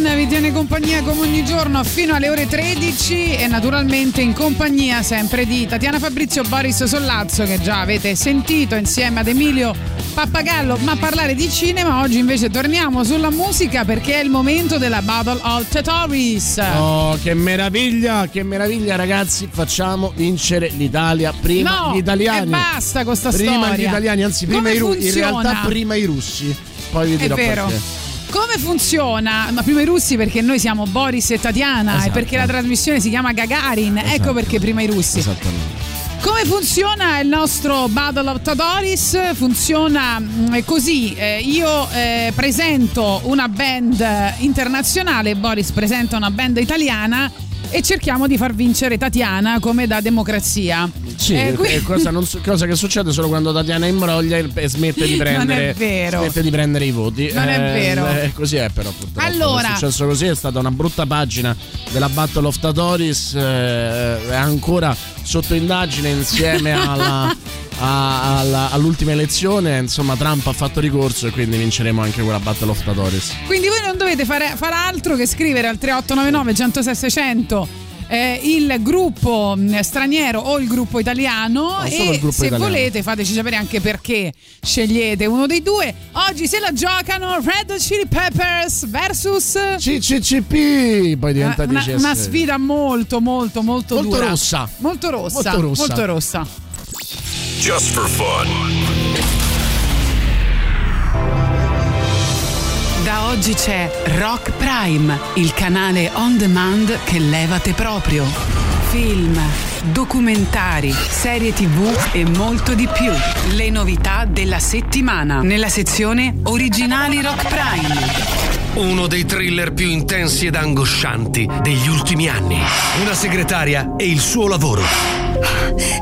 È Gagarin, vi tiene compagnia come ogni giorno fino alle ore 13 e naturalmente in compagnia sempre di Tatiana Fabrizio Boris Sollazzo che già avete sentito insieme ad Emilio Pappagallo, ma parlare di cinema oggi invece torniamo sulla musica perché è il momento della Battle of Tetoris. Oh, che meraviglia, che meraviglia ragazzi, facciamo vincere l'Italia prima no, gli italiani. E basta con sta prima storia. gli italiani, anzi prima i russi, in realtà prima i russi. Poi vi È dirò vero. perché. Come funziona? Ma prima i russi perché noi siamo Boris e Tatiana e Esatto. perché la trasmissione si chiama Gagarin, ecco Esatto. perché prima i russi. Esattamente. Come funziona il nostro Battle of Todoris? Funziona mm, così, eh, io eh, presento una band internazionale, Boris presenta una band italiana e cerchiamo di far vincere Tatiana come da democrazia. Sì, Eh, qui- è cosa, non cosa che succede solo quando Tatiana imbroglia e smette di prendere, vero. smette di prendere i voti. Non è vero. eh, così è però purtroppo. Allora- È successo così, è stata una brutta pagina della Battle of Tatoris, eh, è ancora sotto indagine insieme alla- a- alla- all'ultima elezione. Insomma, Trump ha fatto ricorso e quindi vinceremo anche quella Battle of Tatoris. Quindi voi non dovete fare, fare altro che scrivere al 3899 106 600 eh, il gruppo mh, straniero o il gruppo italiano No, solo e gruppo se italiano. volete fateci sapere anche perché scegliete uno dei due. Oggi se la giocano Red Hot Chili Peppers versus CCCP poi diventa una, DCS. una sfida molto molto molto Molto dura. rossa. Molto rossa. Molto rossa. Molto rossa. Just for fun. Da oggi c'è Rock Prime, il canale on demand che levate proprio. Film, documentari, serie tv e molto di più. Le novità della settimana nella sezione Originali Rock Prime. Uno dei thriller più intensi ed angoscianti degli ultimi anni. Una segretaria e il suo lavoro.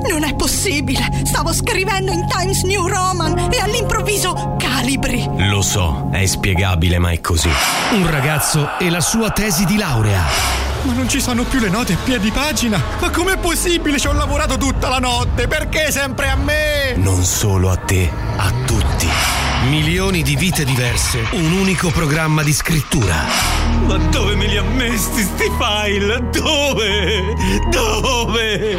Non è possibile! Stavo scrivendo in Times New Roman e all'improvviso calibri! Lo so, è spiegabile, ma è così. Un ragazzo e la sua tesi di laurea. Ma non ci sono più le note a piedi pagina! Ma com'è possibile? Ci ho lavorato tutta la notte! Perché sempre a me? Non solo a te, a tutti. Milioni di vite diverse, un unico programma di scrittura. Ma dove me li ha messi sti file? Dove? Dove?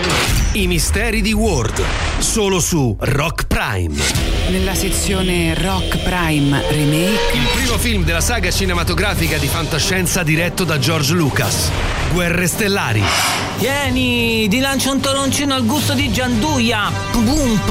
I misteri di Ward, solo su Rock Prime. Nella sezione Rock Prime Remake. Il primo film della saga cinematografica di fantascienza diretto da George Lucas. Guerre stellari. Vieni, ti lancio un toroncino al gusto di gianduia. Pump,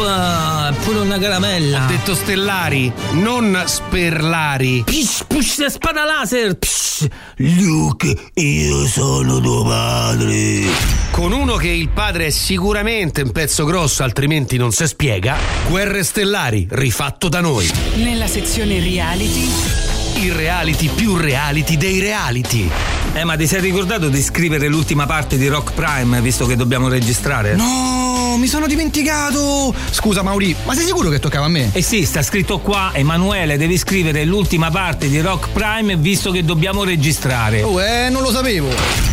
pure una caramella. Detto stellari, non sperlari. Psh, push, spada laser. Psh. Luke, io sono tuo padre. Con uno che il padre è sicuramente un pezzo grosso, altrimenti non si spiega. Guerre stellari, rifatto da noi. Nella sezione Reality. Il reality più reality dei reality. Eh, ma ti sei ricordato di scrivere l'ultima parte di Rock Prime, visto che dobbiamo registrare? No, mi sono dimenticato! Scusa Mauri, ma sei sicuro che toccava a me? Eh sì, sta scritto qua, Emanuele, devi scrivere l'ultima parte di Rock Prime, visto che dobbiamo registrare. Oh, eh, non lo sapevo!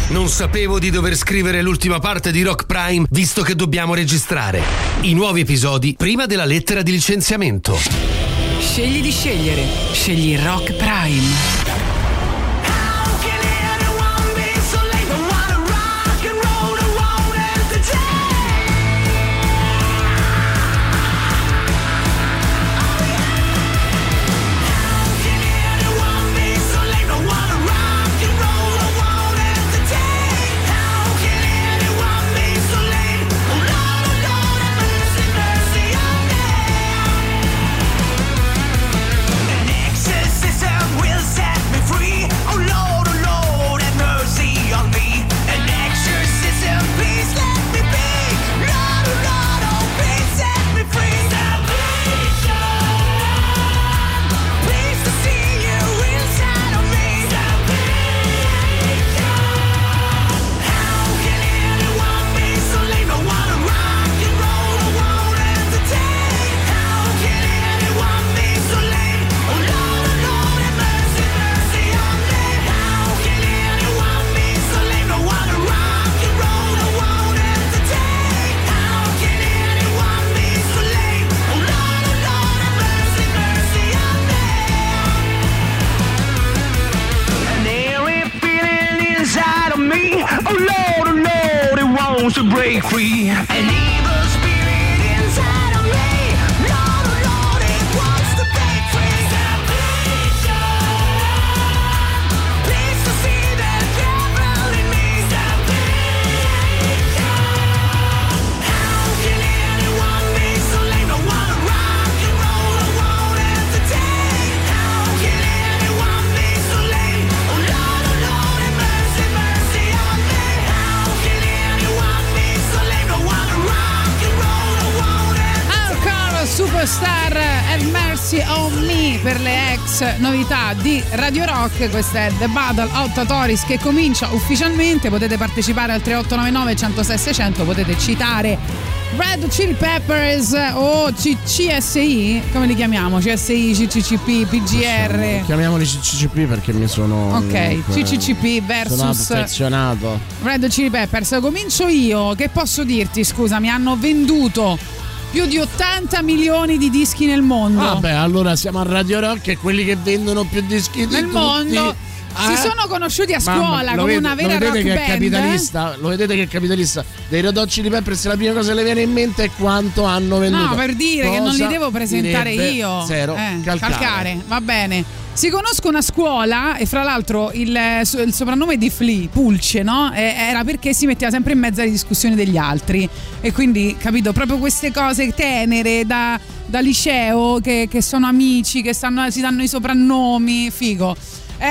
Non sapevo di dover scrivere l'ultima parte di Rock Prime, visto che dobbiamo registrare. I nuovi episodi prima della lettera di licenziamento. Scegli di scegliere. Scegli Rock Prime. Novità di Radio Rock. Questa è The Battle of Totoris che comincia ufficialmente. Potete partecipare al 3899 106 600, potete citare Red Chili Peppers o C- CSI, come li chiamiamo? CSI, CCCP, PGR. Chiamiamoli CCCP perché mi sono. Ok, CCCP Sono versus affezionato. Red Chili Peppers. Comincio io. Che posso dirti? Scusa, mi hanno venduto più di 80 milioni di dischi nel mondo. Vabbè, allora siamo a Radio Rock e quelli che vendono più dischi di nel tutti, mondo. Si eh? sono conosciuti a scuola come vede- una vera lo vedete che è band. eh? capitalista? Lo vedete che è capitalista? Dei Rodocci di Peppers la prima cosa che le viene in mente è quanto hanno venduto. No, per dire che non li Cosa devo presentare io. Zero. Eh, calcare. va bene. Si conoscono a scuola e fra l'altro il, il soprannome di Flea, Pulce, no? Eh, Era perché si metteva sempre in mezzo alle discussioni degli altri. E quindi, capito, proprio queste cose tenere da, da liceo, che, che sono amici, che stanno- si danno i soprannomi, figo. Eh,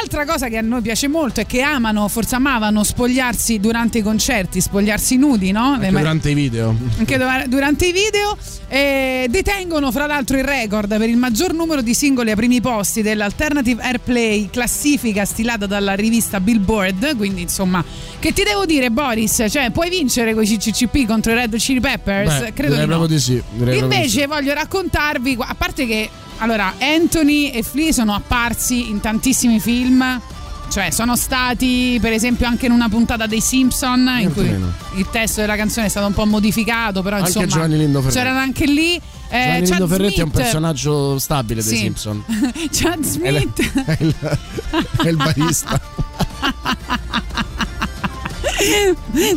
altra cosa che a noi piace molto è che amano, forse amavano spogliarsi durante i concerti, spogliarsi nudi, no? Anche ma- durante i video. anche dov- durante i video eh, detengono fra l'altro il record per il maggior numero di singoli ai primi posti dell'Alternative Airplay classifica stilata dalla rivista Billboard quindi insomma che ti devo dire Boris cioè puoi vincere con i CCCP contro i Red Chili Peppers Beh, credo di no di sì. proprio di Invece sì. voglio raccontarvi, a parte che allora Anthony e Flea sono apparsi in tantissimi film, cioè sono stati per esempio anche in una puntata dei Simpson in cui meno. il testo della canzone è stato un po' modificato, però Anche insomma Giovanni Lindo Ferretti. c'erano anche lì. Eh, Giovanni Lindo Ferretti è un Smith- personaggio stabile dei Sì. Simpson. Chad È, la- Smith. è il, è il barista.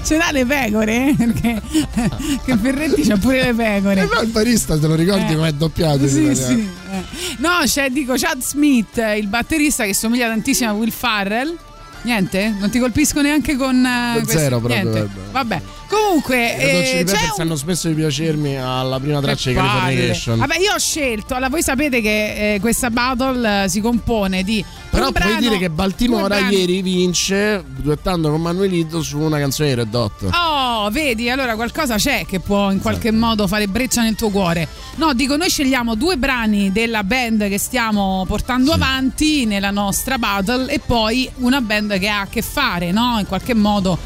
Ce l'ha le pecore? Perché che Ferretti c'ha pure le pecore. Eh no, il barista te lo ricordi Eh. com'è doppiato? Sì, sì. eh. No, c'è dico Chad Smith, il batterista che somiglia tantissimo a Will Farrell. Niente? Non ti colpisco neanche con. eh, questi- zero proprio. Vabbè. Comunque, eh, Peppers un. hanno smesso di piacermi alla prima traccia di. Californication. Vabbè, io ho scelto. Allora, voi sapete che eh, questa battle eh, si compone di. Però puoi brano- dire che Baltimora ieri vince duettando con Manuelito su una canzone di Red Hot. Oh, vedi, allora qualcosa c'è che può in qualche modo fare breccia nel tuo cuore. No, dico, noi scegliamo due brani della band che stiamo portando avanti nella nostra battle e poi una band che ha a che fare, no? In qualche modo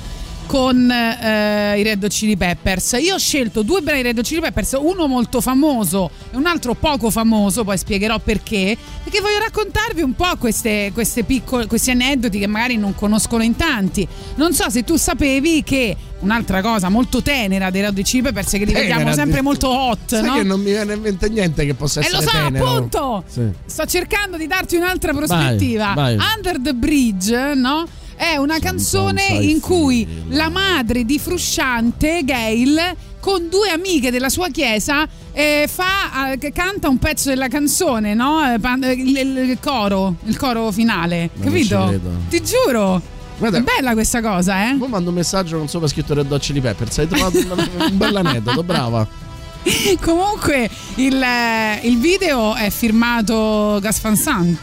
con eh, i Red Chili Peppers. Io ho scelto due brani Red Chili Peppers, uno molto famoso e un altro poco famoso, poi spiegherò perché, perché voglio raccontarvi un po' queste, queste piccole, questi aneddoti che magari non conoscono in tanti. Non so se tu sapevi che un'altra cosa molto tenera dei Red Chili Peppers è che li Tenera, vediamo sempre molto hot, Sai no? che non mi viene in mente niente che possa E essere lo so, tenero. appunto! Sì. Sto cercando di darti un'altra prospettiva. vai. Under the Bridge, no? È una canzone in cui la madre di Frusciante, Gail, con due amiche della sua chiesa, eh, fa, eh, canta un pezzo della canzone, no? Eh, eh, Il, il- il coro, il coro finale, Ma capito? Ti giuro. Guarda- è bella questa cosa, eh? Poi mando un messaggio con sopra scritto Red Hot Chili Peppers. Hai trovato un, bel aneddoto, brava. Comunque il, eh, il video è firmato Gas Van Sant.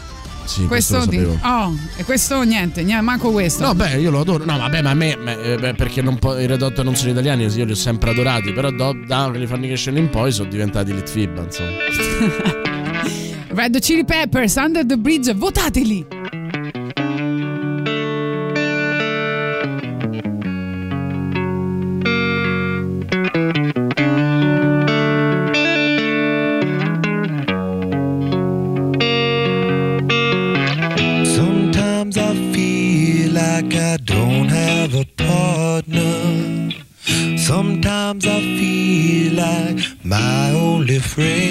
Sì, questo, sapevo. oh, e questo niente, niente, manco questo. No, beh, io lo adoro. No, vabbè, ma a me, eh, beh, perché non po- i Red Hot non sono italiani, io li ho sempre adorati. Però da Californication in poi sono diventati Litfib, insomma. Red Chili Peppers, Under the Bridge, votateli! afraid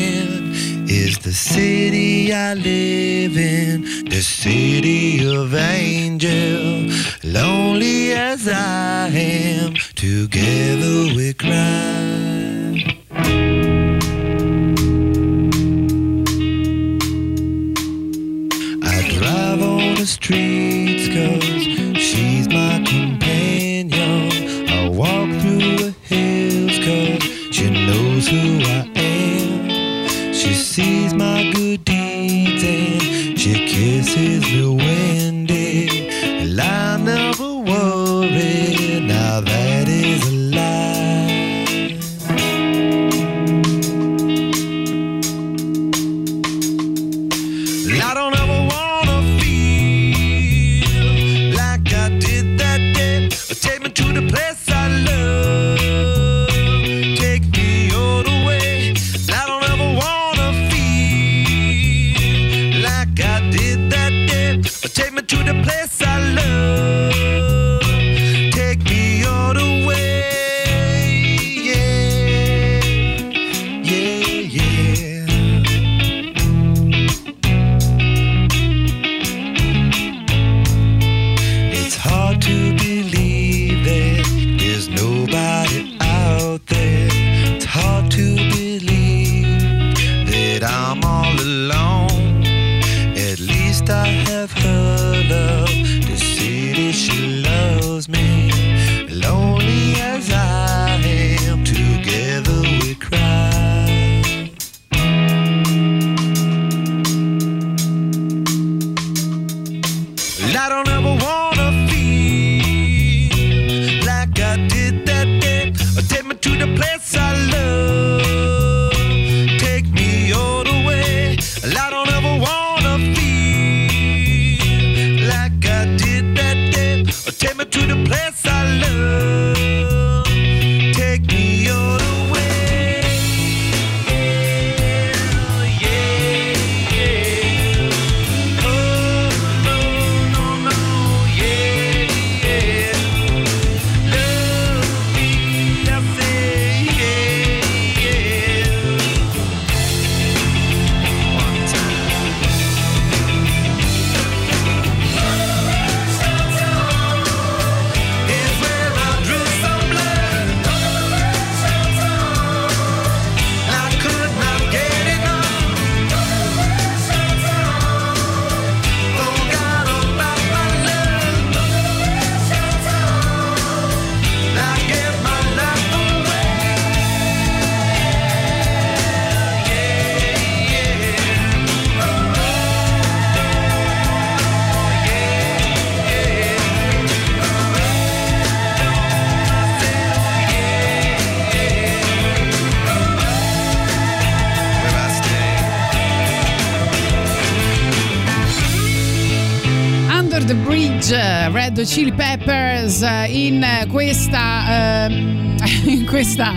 Eh, in questa, ehm, in questa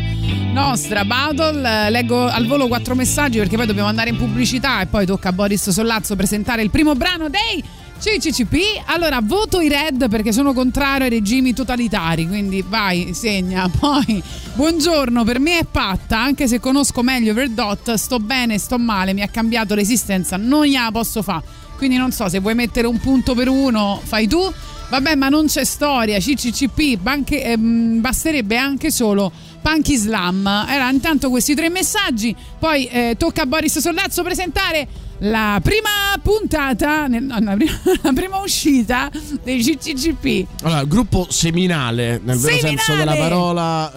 nostra battle. Eh, Leggo al volo quattro messaggi perché poi dobbiamo andare in pubblicità e poi tocca a Boris Sollazzo presentare il primo brano dei CCCP. Allora, voto i Red perché sono contrario ai regimi totalitari, quindi vai, segna. Poi, buongiorno, per me è patta, anche se conosco meglio Verdot, sto bene, sto male, mi ha cambiato l'esistenza, non gliela posso fare. Quindi non so se vuoi mettere un punto per uno, fai tu. Vabbè, ma non c'è storia. CCCP, banche- ehm, basterebbe anche solo Punky Slam. Era intanto questi tre messaggi. Poi eh, tocca a Boris Sollazzo presentare la prima puntata, la, prima, la prima uscita dei CCCP. Allora, gruppo seminale, nel vero Seminale! senso della parola.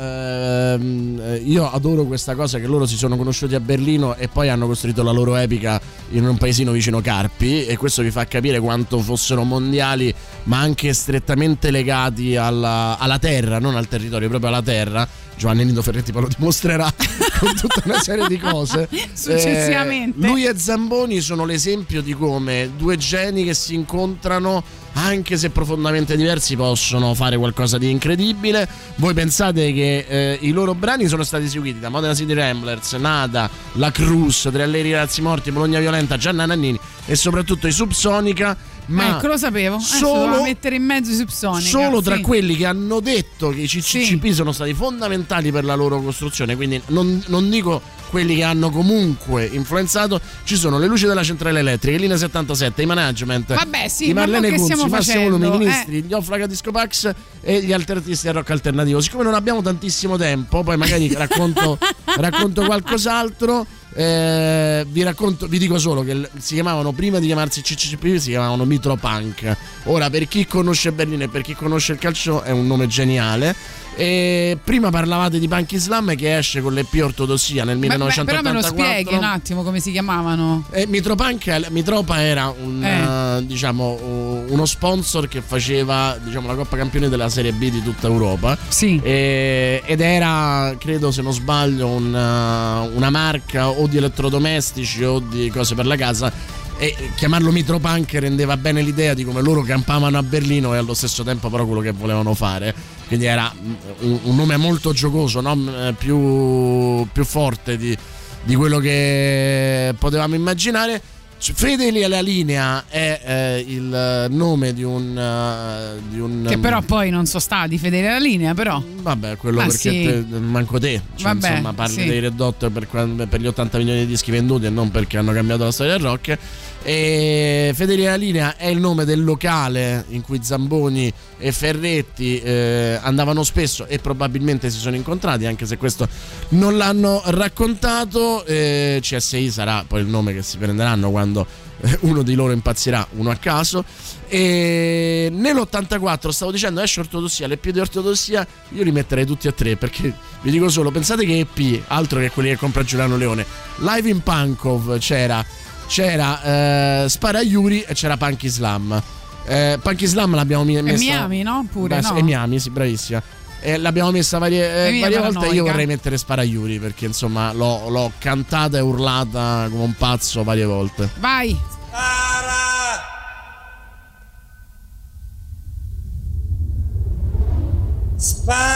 ehm, eh, io adoro questa cosa che loro si sono conosciuti a Berlino e poi hanno costruito la loro epica in un paesino vicino Carpi e questo vi fa capire quanto fossero mondiali ma anche strettamente legati alla, alla terra, non al territorio, proprio alla terra. Giovanni Nino Ferretti poi lo dimostrerà con tutta una serie di cose. Successivamente. Eh, lui e Zamboni sono l'esempio di come due geni che si incontrano, anche se profondamente diversi, possono fare qualcosa di incredibile. Voi pensate che eh, i loro brani sono stati seguiti da Modena City Ramblers, Nada, La Cruz, Tre Alleri Razzi Morti, Bologna Violenta, Gianna Nannini e soprattutto i Subsonica Ma ecco, lo sapevo. Solo- mettere in mezzo i subsonica. Solo tra sì. quelli che hanno detto che i CCCP sono stati fondamentali per la loro costruzione, quindi non, non dico quelli che hanno comunque influenzato, ci sono le luci della centrale elettrica, linea 77, i management, Vabbè, sì, i ma Marlene mo che Kunz, stiamo i Massimo? Lumi, i ministri, Eh. gli Offlaga Disco Pax e gli artisti del rock alternativo. Siccome non abbiamo tantissimo tempo, poi magari racconto, racconto qualcos'altro. Eh, vi racconto, vi dico solo che si chiamavano prima di chiamarsi CCCP, si chiamavano Mitropunk. Ora, per chi conosce Berlino e per chi conosce il calcio, è un nome geniale. E prima parlavate di Punk Islam che esce con l'EP Ortodossia nel Beh, beh, 1984. però me lo spieghi un attimo come si chiamavano. Eh, Mitropunk, Mitropa era un, Eh. eh, diciamo, uno sponsor che faceva diciamo, la Coppa Campioni della Serie B di tutta Europa. Sì. E- ed era, credo se non sbaglio, un, eh, una marca o di elettrodomestici o di cose per la casa. E chiamarlo Mitropunk rendeva bene l'idea di come loro campavano a Berlino e allo stesso tempo però quello che volevano fare. Quindi era mm, un, nome molto giocoso, no? Mm, eh, più, più forte di, di quello che potevamo immaginare. C- Fedeli alla linea è eh, il nome di un, eh, di un Che però poi non sono stati fedeli alla linea, però. Vabbè, quello Ah, perché sì. te- manco te. Cioè, Vabbè, insomma, parli sì. dei Red Hot per, per gli 80 milioni di dischi venduti e non perché hanno cambiato la storia del rock. E Fedeli alla linea è il nome del locale in cui Zamboni e Ferretti eh, andavano spesso e probabilmente si sono incontrati, anche se questo non l'hanno raccontato. Eh, CSI sarà poi il nome che si prenderanno quando eh, uno di loro impazzirà, uno a caso. E nell'84 stavo dicendo esce ortodossia, l'EP di ortodossia io li metterei tutti a tre perché vi dico solo, pensate che EP, altro che quelli che compra Giuliano Leone, live in Pankov c'era, c'era eh, Spara Yuri e c'era Punk Islam. Eh, Punk Islam l'abbiamo mi- E messa Miami, no? Pure, Beh, no? E Miami, sì, bravissima. E l'abbiamo messa varie, eh, varie volte. Io vorrei mettere Spara Yuri perché insomma l'ho, l'ho cantata e urlata come un pazzo varie volte. Vai. Spara!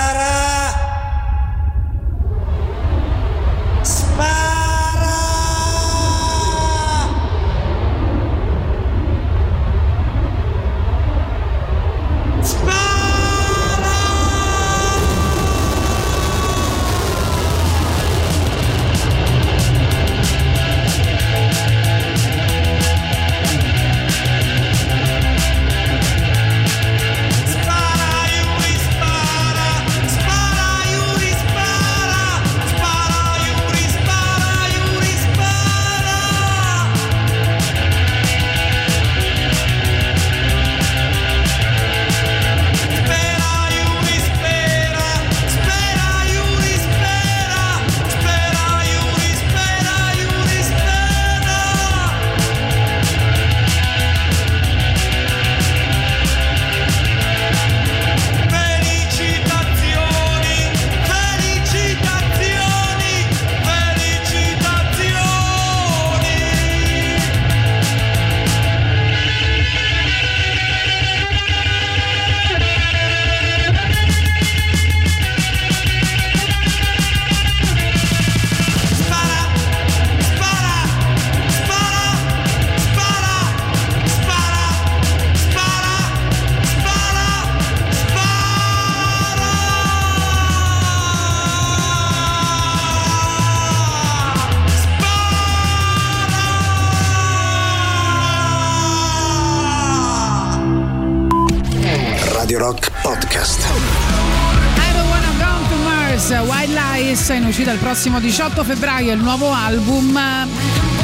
Prossimo 18 febbraio il nuovo album.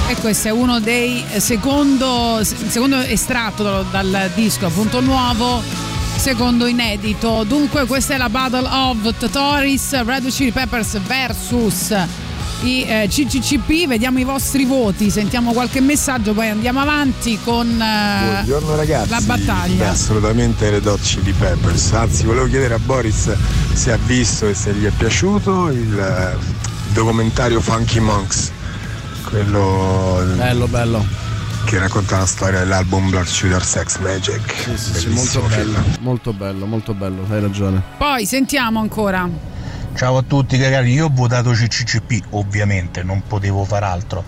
E questo è uno dei secondo, secondo estratto dal- dal disco appunto nuovo, secondo inedito. Dunque questa è la Battle of Totoris, Red Hot Chili Peppers versus i eh, CCCP. Vediamo i vostri voti, sentiamo qualche messaggio, poi andiamo avanti con eh, Buongiorno ragazzi. la battaglia. Assolutamente Red Hot Chili Peppers. Anzi, volevo chiedere a Boris se ha visto e se gli è piaciuto il eh, documentario Funky Monks. Quello bello, bello. Che racconta la storia dell'album Blood Shooter Sex Magic. Sì, sì, molto Bellissimo bello, molto bello, molto bello, hai ragione. Poi sentiamo ancora. Ciao a tutti cari, io ho votato CCCP, ovviamente non potevo far altro,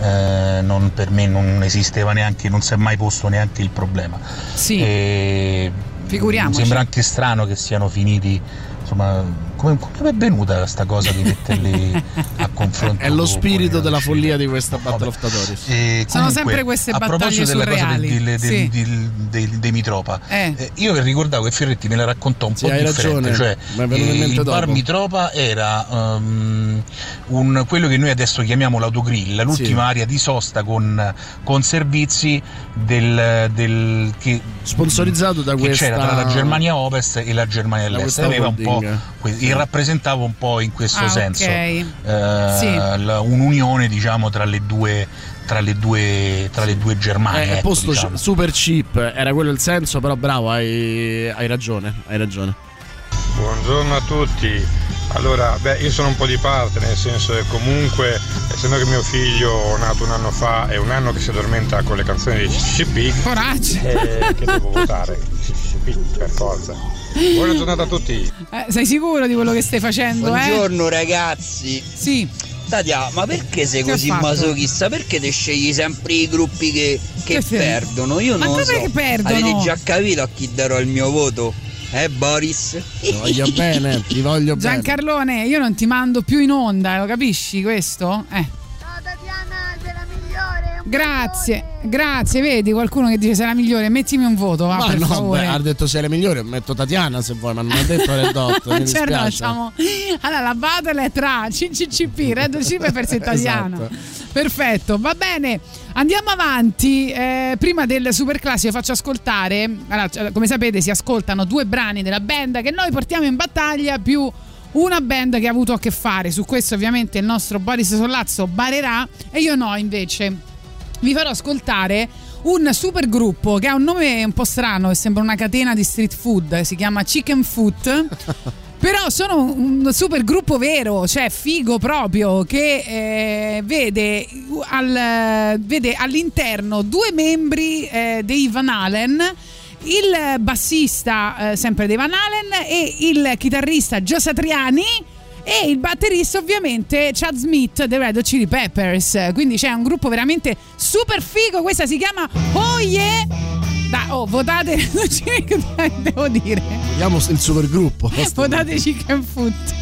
eh, non- per me non esisteva neanche, non si è mai posto neanche il problema. Sì. E Figuriamoci. Mi sembra anche strano che siano finiti. Insomma, come, come è venuta questa cosa di metterli a confronto? È lo spirito della follia di questa Battle of Tatoris. E Sono sempre queste a battaglie proposito della cosa surreali. del, del, Sì. dei Mitropa, Eh. eh, io ricordavo che Ferretti me la raccontò un Sì, po' differente, ragione, cioè mi è venuto in eh, il bar dopo. Mitropa era um, un- quello che noi adesso chiamiamo l'autogrill, l'ultima Sì. area di sosta con, con servizi del, del- che, Sponsorizzato da che questa c'era tra la Germania Ovest e la Germania dell'Est, aveva un po' holding. que- Sì. e rappresentava un po' in questo Ah, senso ok. eh, Sì. la- un'unione diciamo tra le due tra le due, tra le due Germanie Eh, ecco, posto diciamo. super cheap, era quello il senso, però bravo, hai, hai ragione, hai ragione. Buongiorno a tutti. Allora, beh, io sono un po' di parte, nel senso che comunque, essendo che mio figlio nato un anno fa è un anno che si addormenta con le canzoni di CCP, Coraggio! eh, che devo votare CCP per forza. Buona giornata a tutti. Eh, sei sicuro di quello che stai facendo, eh? Buongiorno ragazzi. Sì. Tatia, ma perché sei Che ho così fatto? masochista? Perché ti scegli sempre i gruppi che, che Che sei? perdono? Io Ma non lo come so. che perdono? Avete già capito a chi darò il mio voto? Eh Boris? Ti voglio bene, ti voglio bene. Giancarlone, io non ti mando più in onda, lo capisci questo? Eh. Grazie, grazie, vedi qualcuno che dice sei la migliore, mettimi un voto, va, Ma per no, favore. beh, ha detto sei la migliore, metto Tatiana se vuoi, ma non ha detto Red Hot, mi certo, dispiace. facciamo. Allora, la battle è tra CCCP, Red Hot e Italiano. Esatto. Perfetto, va bene. Andiamo avanti. Eh, prima del super classico faccio ascoltare. Allora, cioè, come sapete, si ascoltano due brani della band che noi portiamo in battaglia più una band che ha avuto a che fare. Su questo, ovviamente, il nostro Boris Sollazzo barerà e io no, invece. Vi farò ascoltare un super gruppo che ha un nome un po' strano, che sembra una catena di street food, si chiama Chicken Foot. Però sono un super gruppo vero, cioè figo proprio, che eh, vede, al- vede all'interno due membri eh, dei Van Halen, il bassista eh, sempre dei Van Halen e il chitarrista Joe Satriani e il batterista ovviamente Chad Smith dei Red Chili Peppers. Quindi c'è un gruppo veramente super figo, questa si chiama Oh Yeah! Dai, oh, votate Chili devo dire. Vediamo il super gruppo. Votate Chicken Foot.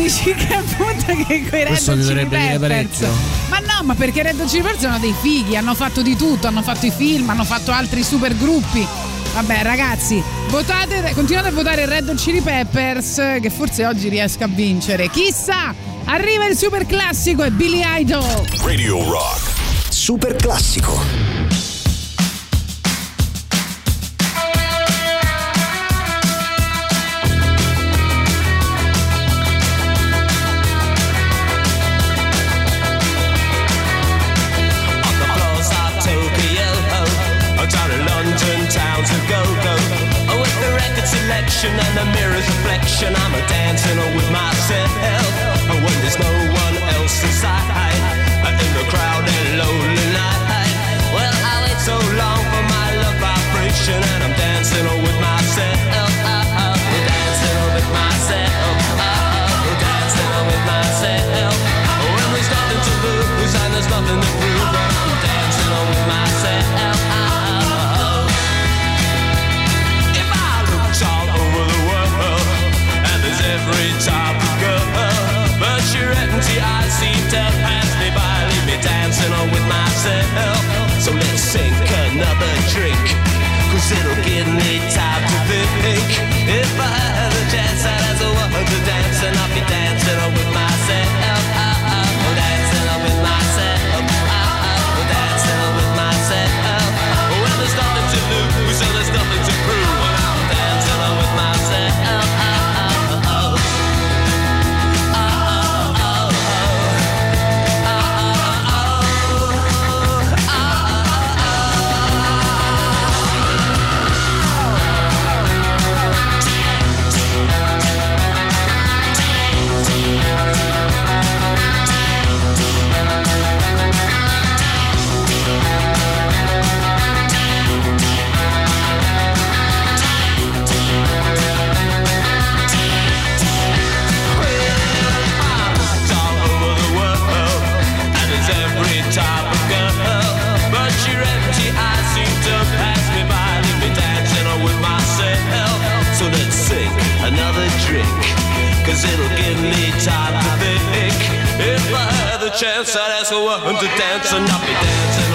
Di più con i chicken food che con i Red Questo Hot Chili Peppers. Ma no, ma perché i Red Hot Chili Peppers sono dei fighi, hanno fatto di tutto, hanno fatto i film, hanno fatto altri super gruppi. Vabbè ragazzi, votate, continuate a votare Red Hot Chili Peppers che forse oggi riesca a vincere. Chissà, arriva il super classico e Billy Idol. Radio Rock. Super classico. Selection and the mirror's reflection, I'm a dancing with myself. When there's no one else inside, on myself. So let's sink another drink, cause it'll give me time to think. If I had a chance, I'd ask a woman to dance, and I'll be dancing with myself. Cause it'll give me time to think. If I had the chance, I'd ask a woman to dance, and I'll be dancing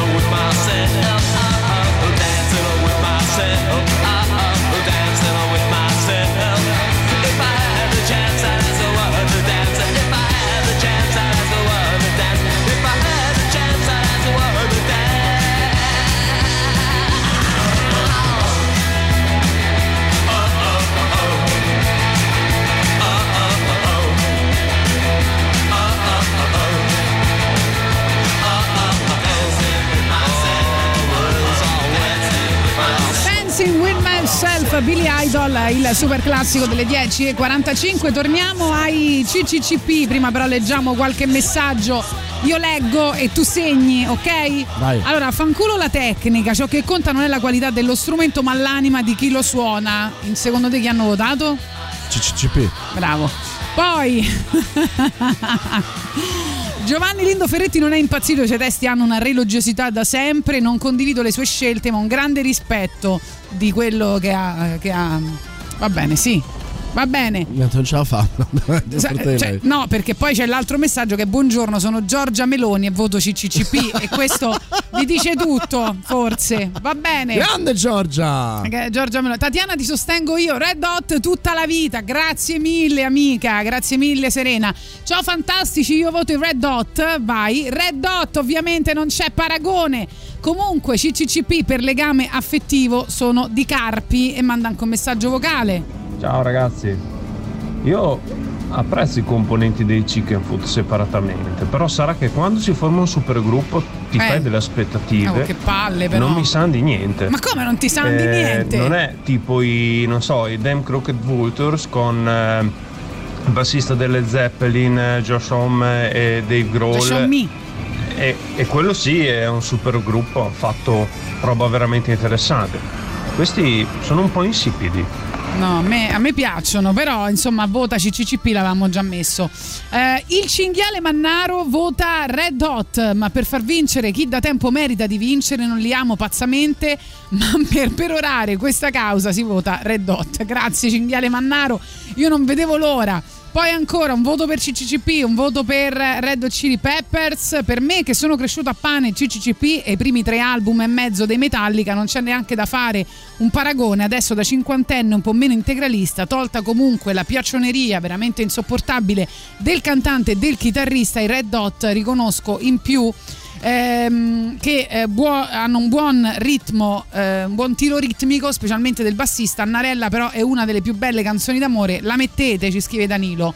il super classico delle 10.45. Torniamo ai CCCP. Prima però leggiamo qualche messaggio. Io leggo e tu segni, ok? Vai. Allora, fanculo la tecnica. Ciò che conta non è la qualità dello strumento, ma l'anima di chi lo suona. In secondo te chi hanno votato? CCCP. Bravo. Poi Giovanni Lindo Ferretti non è impazzito, i suoi testi hanno una religiosità da sempre, non condivido le sue scelte, ma un grande rispetto di quello che ha. Che ha. Va bene, sì. Va bene. Non ce la fa. Cioè, no, perché poi c'è l'altro messaggio che buongiorno, sono Giorgia Meloni e voto CCCP e questo vi dice tutto, forse. Va bene. Grande Giorgia! Ok, Giorgia Meloni. Tatiana ti sostengo io, Red Hot tutta la vita. Grazie mille amica, grazie mille Serena. Ciao fantastici, io voto i Red Hot. Vai. Red Hot ovviamente non c'è paragone. Comunque CCCP per legame affettivo sono di Carpi e manda anche un messaggio vocale. Ciao ragazzi, io apprezzo i componenti dei chicken food separatamente, però sarà che quando si forma un supergruppo ti Eh. fai delle aspettative. Oh, che palle però. Non mi sanno di niente. Ma come non ti di Eh, niente? Non è tipo i, non so, i Damn Crooked Vultures con eh, il bassista delle Zeppelin, eh, Josh Homme e Dave Grohl. Josh Homme. E, e quello sì è un supergruppo, ha fatto roba veramente interessante. Questi sono un po' insipidi. No, a me, a me piacciono, però insomma vota CCCP l'avevamo già messo. Eh, il cinghiale Mannaro vota Red Hot, ma per far vincere chi da tempo merita di vincere non li amo pazzamente, ma per perorare questa causa si vota Red Hot. Grazie cinghiale Mannaro, io non vedevo l'ora. Poi ancora un voto per CCCP, un voto per Red Chili Peppers. Per me che sono cresciuto a pane CCCP e i primi tre album e mezzo dei Metallica non c'è neanche da fare un paragone. Adesso da cinquantenne un po' meno integralista, tolta comunque la piaccioneria veramente insopportabile del cantante e del chitarrista, i Red Hot riconosco in più ehm, che eh, buo- hanno un buon ritmo, eh, un buon tiro ritmico, specialmente del bassista. Annarella però è una delle più belle canzoni d'amore. La mettete, ci scrive Danilo.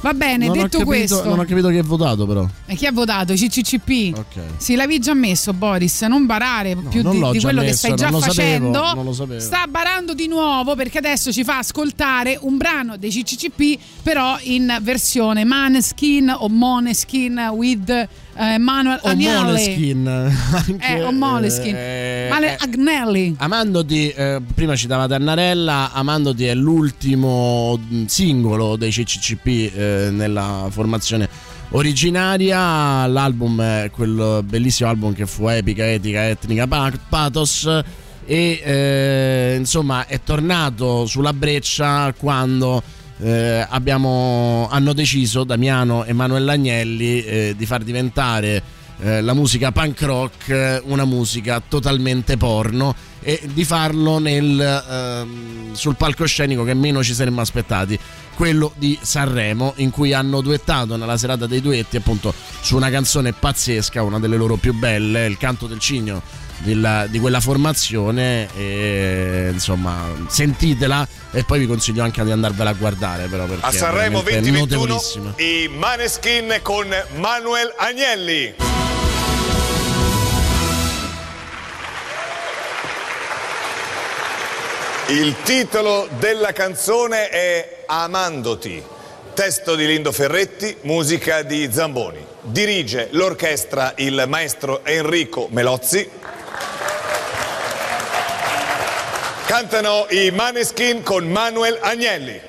Va bene, non detto capito, questo. Non ho capito chi ha votato, però. E chi ha votato? I CCCP? Ok. Sì, l'avevi già messo Boris, non barare più non di, di quello che messo, stai già facendo. sapevo, non lo sapevo. Sta barando di nuovo perché adesso ci fa ascoltare un brano dei CCCP però in versione Maneskin o Moneskin with eh, Manuel O Agnelli. Moleskin. Anche, Eh, o Moleskin. eh, Male eh, Agnelli. Amandoti, eh, prima citavate Annarella, Amandoti è l'ultimo mh, singolo dei CCCP eh, nella formazione originaria. L'album è quel bellissimo album che fu epica, etica, etnica, pa- pathos. E eh, insomma è tornato sulla breccia quando eh, abbiamo, hanno deciso Damiano e Manuel Agnelli eh, di far diventare eh, la musica punk rock eh, una musica totalmente porno e di farlo nel, ehm, sul palcoscenico che meno ci saremmo aspettati quello di Sanremo in cui hanno duettato nella serata dei duetti appunto su una canzone pazzesca una delle loro più belle il canto del cigno della- di quella formazione e insomma sentitela e poi vi consiglio anche di andarvela a guardare però perché A Sanremo è veramente 2021 notevolissima i Maneskin con Manuel Agnelli. Il titolo della canzone è Amandoti, testo di Lindo Ferretti, musica di Zamboni. Dirige l'orchestra il maestro Enrico Melozzi. Cantano i Maneskin con Manuel Agnelli.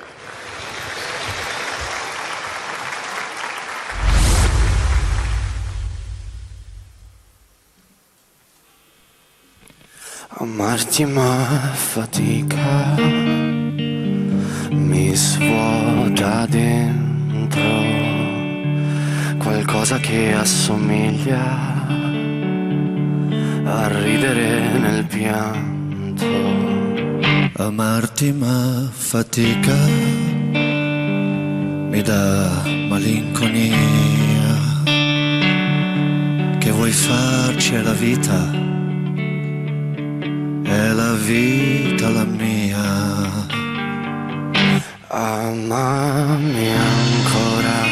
Amarti ma fatica mi svuota dentro qualcosa che assomiglia a ridere nel pianto. Amarti ma fatica mi dà malinconia che vuoi farci alla vita è la vita la mia Amami ancora,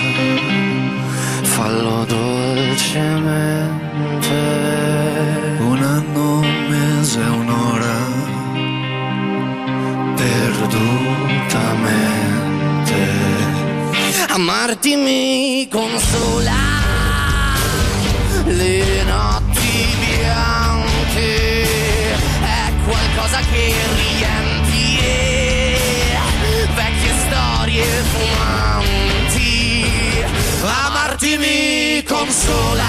fallo dolcemente. Perdutamente. Amarti mi consola le notti bianche, è qualcosa che riempie vecchie storie fumanti. Amarti mi consola,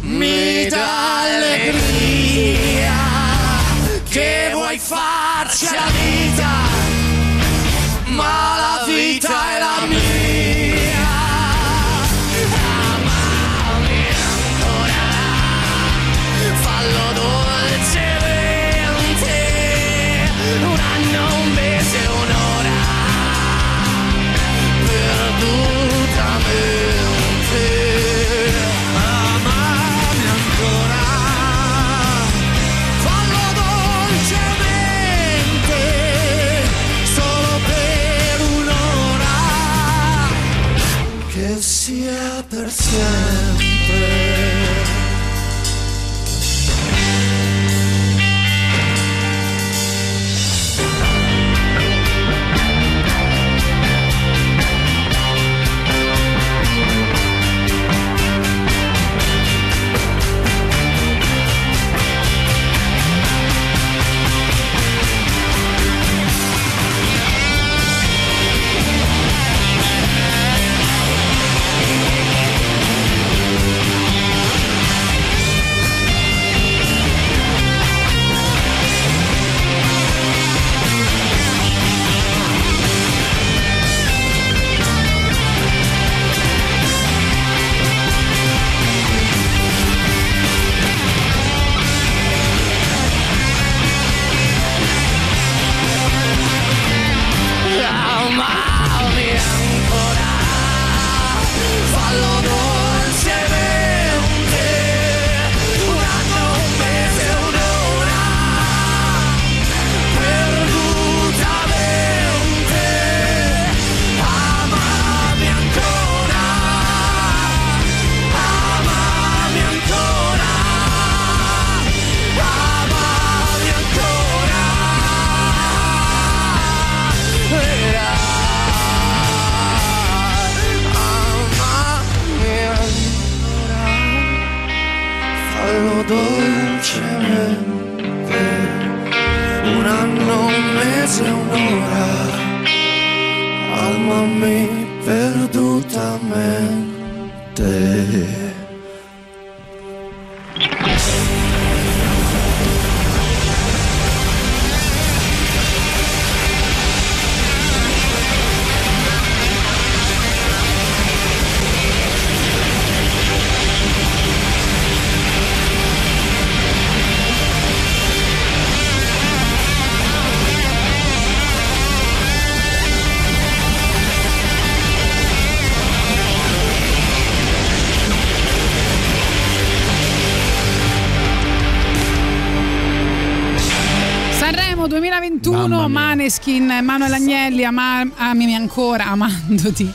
mi dà allegria che vuoi farci la vita, ma la vita è la mia. Maneskin, Manuel Agnelli, ama- amami ancora, amandoti.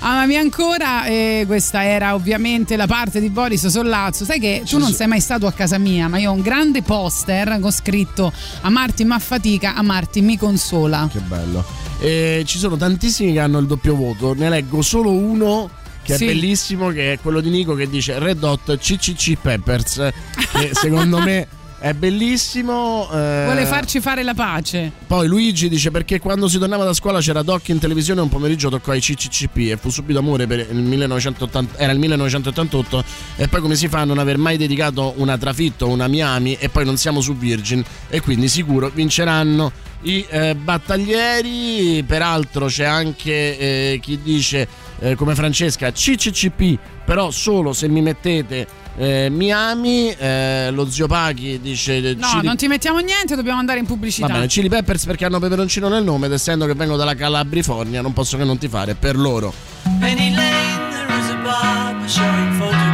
Amami ancora, e questa era ovviamente la parte di Boris Sollazzo. Sai che tu non sei mai stato a casa mia, ma io ho un grande poster con scritto Amarti ma fatica, amarti mi consola. Che bello. E ci sono tantissimi che hanno il doppio voto. Ne leggo solo uno che Sì. è bellissimo, che è quello di Nico che dice Red Hot CCC Peppers. Che secondo me è bellissimo. eh, Vuole farci fare la pace. Poi Luigi dice perché quando si tornava da scuola c'era Doc in televisione un pomeriggio toccò i CCCP e fu subito amore per il 1980, era il 1988 e poi come si fa a non aver mai dedicato una trafitto, una Miami e poi non siamo su Virgin e quindi sicuro vinceranno i eh, battaglieri, peraltro c'è anche eh, chi dice eh, come Francesca CCCP però solo se mi mettete eh, Miami, eh, lo zio Pachi dice No, Chili- non ti mettiamo niente, dobbiamo andare in pubblicità. Va bene, Chili Peppers perché hanno peperoncino nel nome ed essendo che vengo dalla Calabrifornia non posso che non ti fare per loro. Penny Lane, there is a barber showing photographs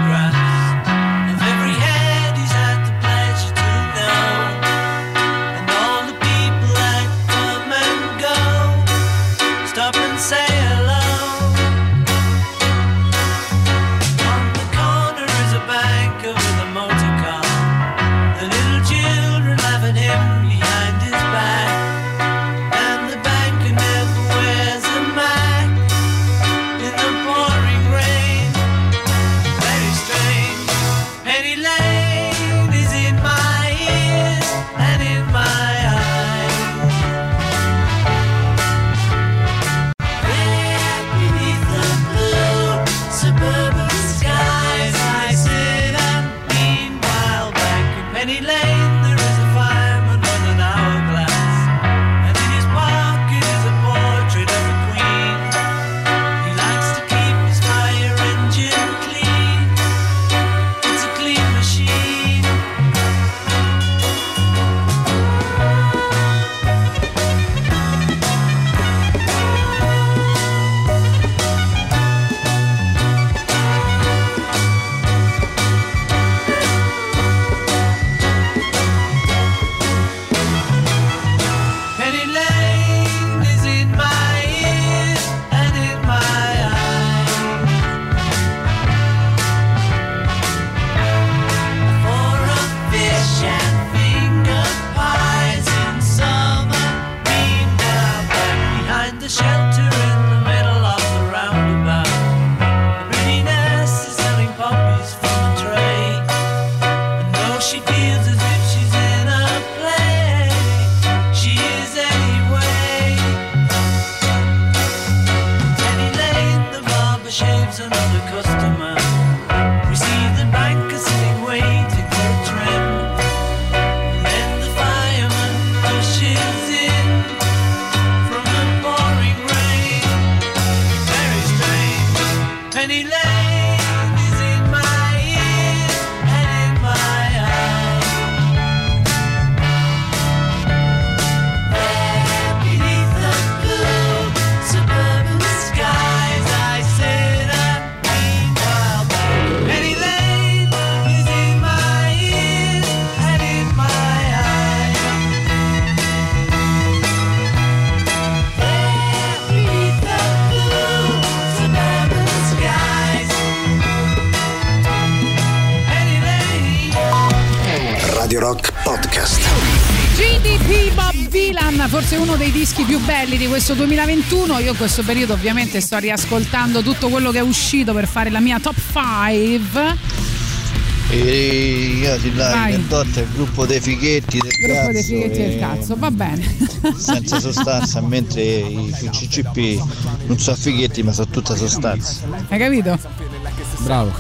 Radio Rock Podcast. GDP Bob Dylan, forse uno dei dischi più belli di questo 2021. Io in questo periodo ovviamente sto riascoltando tutto quello che è uscito per fare la mia top 5. E io ti dai Dotta il gruppo dei fighetti del Gruppo cazzo dei fighetti del e- cazzo, va bene. senza sostanza mentre i CCP non sono fighetti ma sono tutta sostanza Hai capito? Bravo.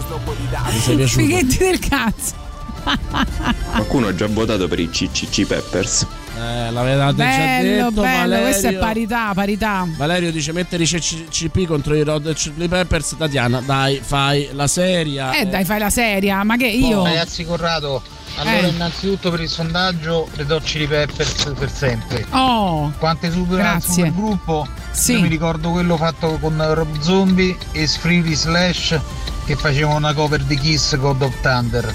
Mi sei piaciuto. Fighetti del cazzo. Qualcuno ha già votato per i CCC Peppers. Eh, l'avevate già Bello, detto, bello, Valerio. questa è parità, parità. Valerio dice mettere i CCP contro i Hot Chili Peppers. Tatiana, dai, fai la seria. Eh dai, fai la seria, ma che io... Ragazzi Corrado, allora Eh. innanzitutto per il sondaggio Red Hot Chili Peppers per sempre. Oh, Quante super, grazie. super gruppo? Sì. Io mi ricordo quello fatto con Rob Zombie e Freely Slash che facevano una cover di Kiss God of Thunder.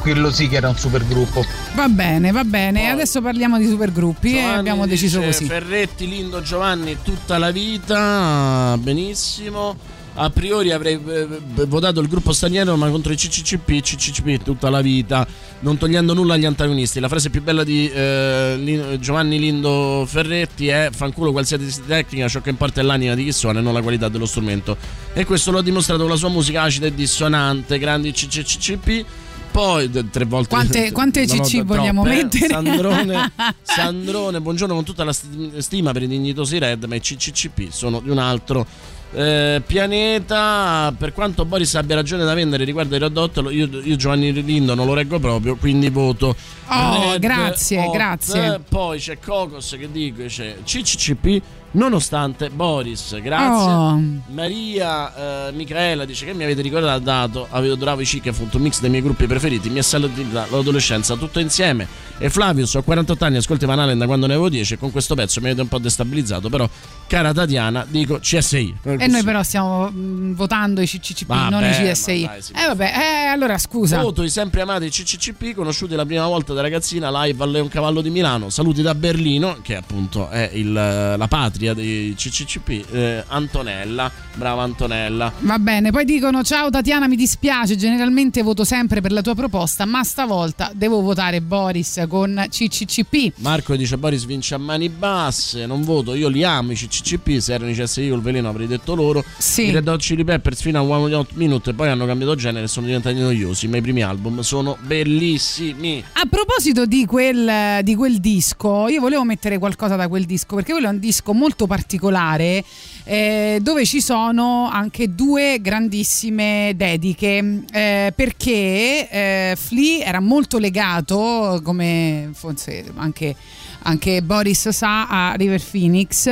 Quello sì che era un super gruppo. Va bene, va bene. Adesso parliamo di supergruppi e Giovanni abbiamo deciso dice, così. Ferretti, Lindo, Giovanni tutta la vita. Benissimo. A priori avrei eh, eh, votato il gruppo straniero, ma contro i CCCP, CCCP tutta la vita, non togliendo nulla agli antagonisti. La frase più bella di eh, Giovanni Lindo Ferretti è: Fanculo qualsiasi tecnica, ciò che importa è l'anima di chi suona e non la qualità dello strumento. E questo lo ha dimostrato con la sua musica acida e dissonante. Grandi CCCP. Poi tre volte Quante- quante CC troppe, vogliamo eh. mettere? Sandrone, Sandrone, buongiorno con tutta la sti- stima per i dignitosi Red, ma i CCCP sono di un altro eh, pianeta. Per quanto Boris abbia ragione da vendere riguardo ai Red Hot, lo- io, io Giovanni Lindo non lo reggo proprio, quindi voto. Oh, Red grazie, Hot. grazie. Poi c'è Cocos che dice CCCP. Nonostante Boris, grazie. Oh. Maria eh, Michaela dice che mi avete ricordato, avevo adorato i Chic, è un mix dei miei gruppi preferiti, mi ha salutata l'adolescenza tutto insieme. E Flavius, ho 48 anni, ascolti Van Halen da quando ne avevo 10 e con questo pezzo mi avete un po' destabilizzato, però cara Tatiana, dico CSI. E noi però stiamo mm, votando i CCCP, Vabbè, non i CSI. dai, eh vabbè, eh, allora scusa. Voto i sempre amati CCCP, conosciuti la prima volta da ragazzina live al Leon Cavallo di Milano. Saluti da Berlino, che appunto è il- la patria dei CCCP. Eh, Antonella, brava Antonella. Va bene, poi dicono ciao Tatiana, mi dispiace, generalmente voto sempre per la tua proposta, ma stavolta devo votare Boris con CCCP. Marco dice Boris vince a mani basse, non voto, io li amo i CCCP, se erano i CSI col veleno avrei detto loro. Sì. I Red Hot Chili Peppers fino a One Hot Minute e poi hanno cambiato genere e sono diventati noiosi, ma i primi album sono bellissimi. A proposito di quel, di quel disco, io volevo mettere qualcosa da quel disco, perché quello è un disco molto particolare eh, dove ci sono anche due grandissime dediche, eh, perché eh, Flea era molto legato, come forse anche, anche Boris sa, a River Phoenix.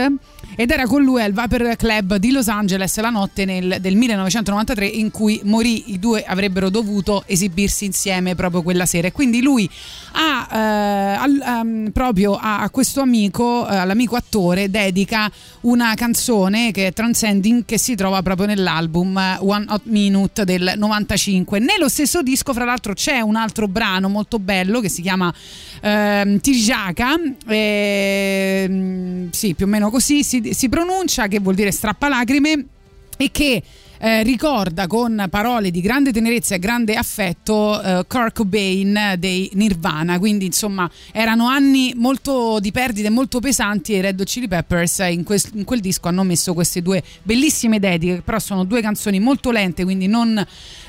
Ed era con lui al Viper Club di Los Angeles la notte nel- del 1993 in cui morì, i due avrebbero dovuto esibirsi insieme proprio quella sera. E quindi lui ha eh, al- ehm, proprio a, a questo amico, eh, all'amico attore, dedica una canzone che è Transcending che si trova proprio nell'album eh, One Hot Minute del 95. Nello stesso disco, fra l'altro, c'è un altro brano molto bello che si chiama ehm, Tirjaka, ehm, sì, più o meno così si, si pronuncia, che vuol dire strappalacrime e che eh, ricorda con parole di grande tenerezza e grande affetto eh, Kurt Cobain dei Nirvana. Quindi insomma erano anni molto di perdite molto pesanti e Red Chili Peppers in, quel- in quel disco hanno messo queste due bellissime dediche che però sono due canzoni molto lente quindi non,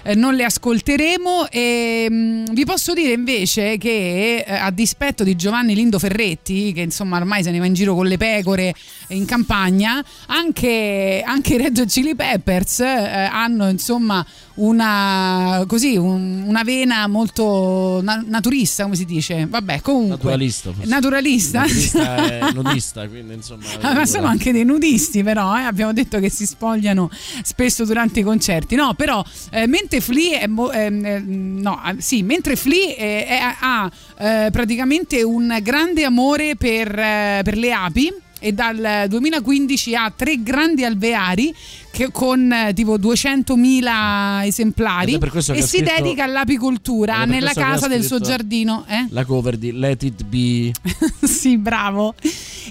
eh, non le ascolteremo e mh, vi posso dire invece che eh, a dispetto di Giovanni Lindo Ferretti che insomma ormai se ne va in giro con le pecore in campagna anche, anche Hot Chili Peppers eh, hanno insomma una così un- una vena molto na- naturista come si dice vabbè comunque Naturalista. forse. naturalista Naturalista è nudista, quindi insomma. Ah, ma sono anche dei nudisti, però eh, abbiamo detto che si spogliano spesso durante i concerti. No, però eh, mentre Flea è mo- eh, no, ah, sì, mentre Flea eh, è- ha eh, praticamente un grande amore per, eh, per le api. E dal 2015 ha tre grandi alveari che- con eh, tipo 200.000 esemplari e si scritto- dedica all'apicoltura nella casa del suo giardino. Eh? La cover di Let It Be. sì, bravo.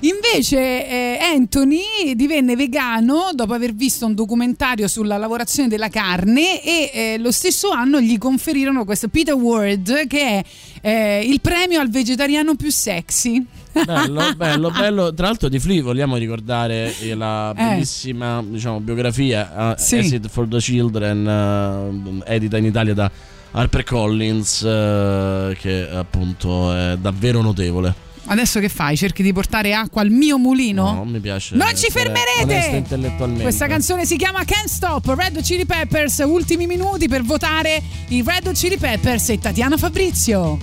Invece eh, Anthony divenne vegano dopo aver visto un documentario sulla lavorazione della carne e eh, lo stesso anno gli conferirono questo Peter Ward che è eh, il premio al vegetariano più sexy. Bello, bello, bello. Tra l'altro di Flea vogliamo ricordare eh, la Eh. bellissima diciamo, biografia eh, Sì. Acid for the Children, eh, edita in Italia da Harper Collins, eh, che appunto è davvero notevole. Adesso che fai? Cerchi di portare acqua al mio mulino? No, non mi piace. Non ci fermerete! Questa canzone si chiama Can't Stop, Red Hot Chili Peppers, ultimi minuti per votare i Red Hot Chili Peppers e Tatiana Fabrizio.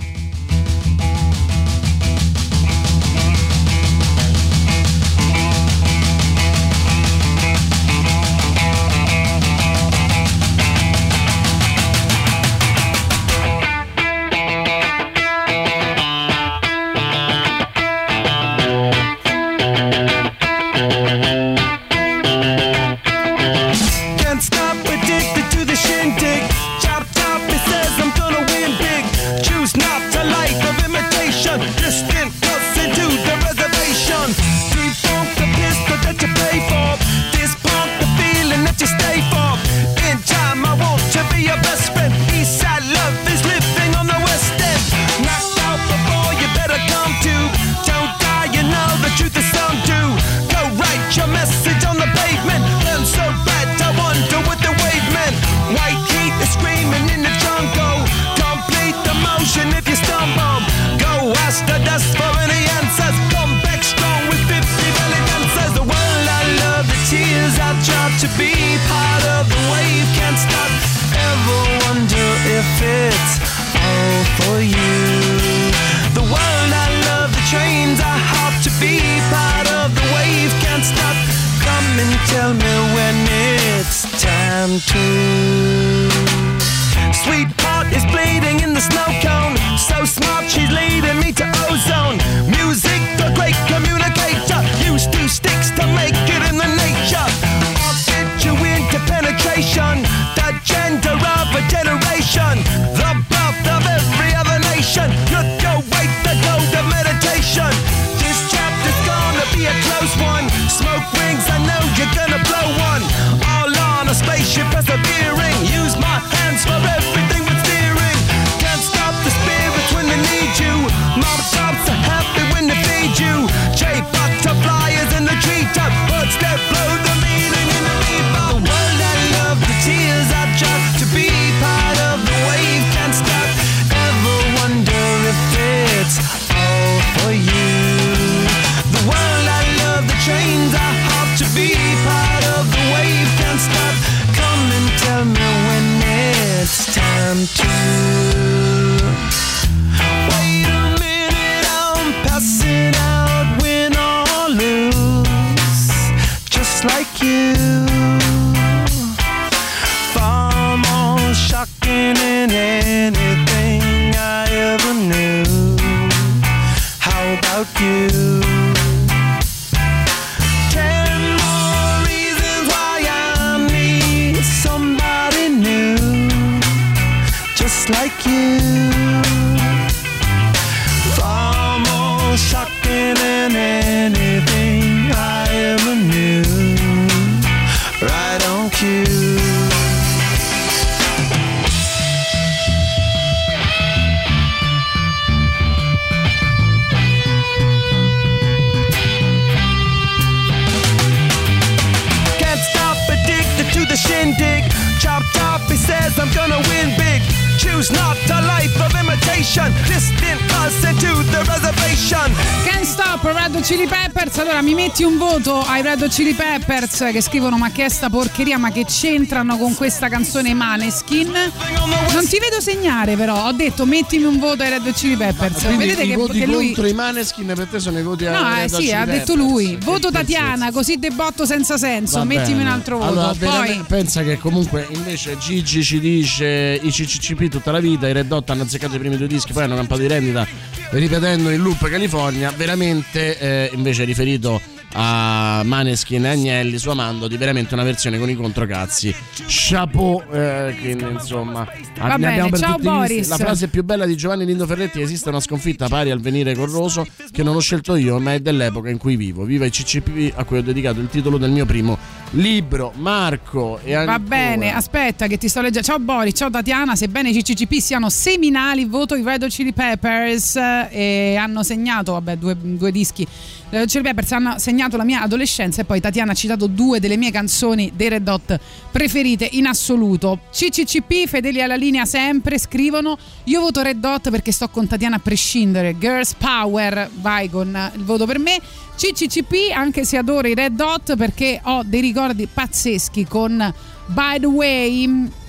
You. Far nation. This thing. Can't Stop, Red Hot Chili Peppers. Allora mi metti un voto ai Red Hot Chili Peppers che scrivono ma che è sta porcheria, ma che c'entrano con questa canzone Maneskin? Non ti vedo segnare però, ho detto mettimi un voto ai Red Hot Chili Peppers. Quindi Vedete i che, voti che lui... contro i Maneskin per te sono i voti No, ai eh Red sì, Chili ha detto Peppers. lui. Voto Che Tatiana, così debotto senza senso. Va Mettimi bene. un altro voto. Allora, Poi pensa che comunque invece Gigi ci dice i CCCP tutta la vita, i Red Hot hanno azzeccato i primi due dischi, poi hanno campato di rendita ripetendo il loop California, veramente eh, invece riferito a Maneskin e Agnelli su Amandoti, veramente una versione con i controcazzi. Chapeau, eh, quindi insomma, Va ne bene, ciao. Boris. La frase più bella di Giovanni Lindo Ferretti esiste una sconfitta pari al venire corroso che non ho scelto io, ma è dell'epoca in cui vivo. Viva i CCP a cui ho dedicato il titolo del mio primo libro. Marco e Va ancora. bene, aspetta che ti sto leggendo. Ciao Boris, ciao Tatiana, sebbene i CCCP siano seminali, voto i Red Chili Peppers eh, e hanno segnato vabbè, due, due dischi Red Chili Peppers hanno segnato la mia adolescenza e poi Tatiana ha citato due delle mie canzoni dei Red Hot preferite in assoluto. CCCP, fedeli alla linea sempre, scrivono io voto Red Hot perché sto con Tatiana a prescindere. Girls Power, vai con il voto per me. CCCP, anche se adoro i Red Hot perché ho dei ricordi pazzeschi con By the Way.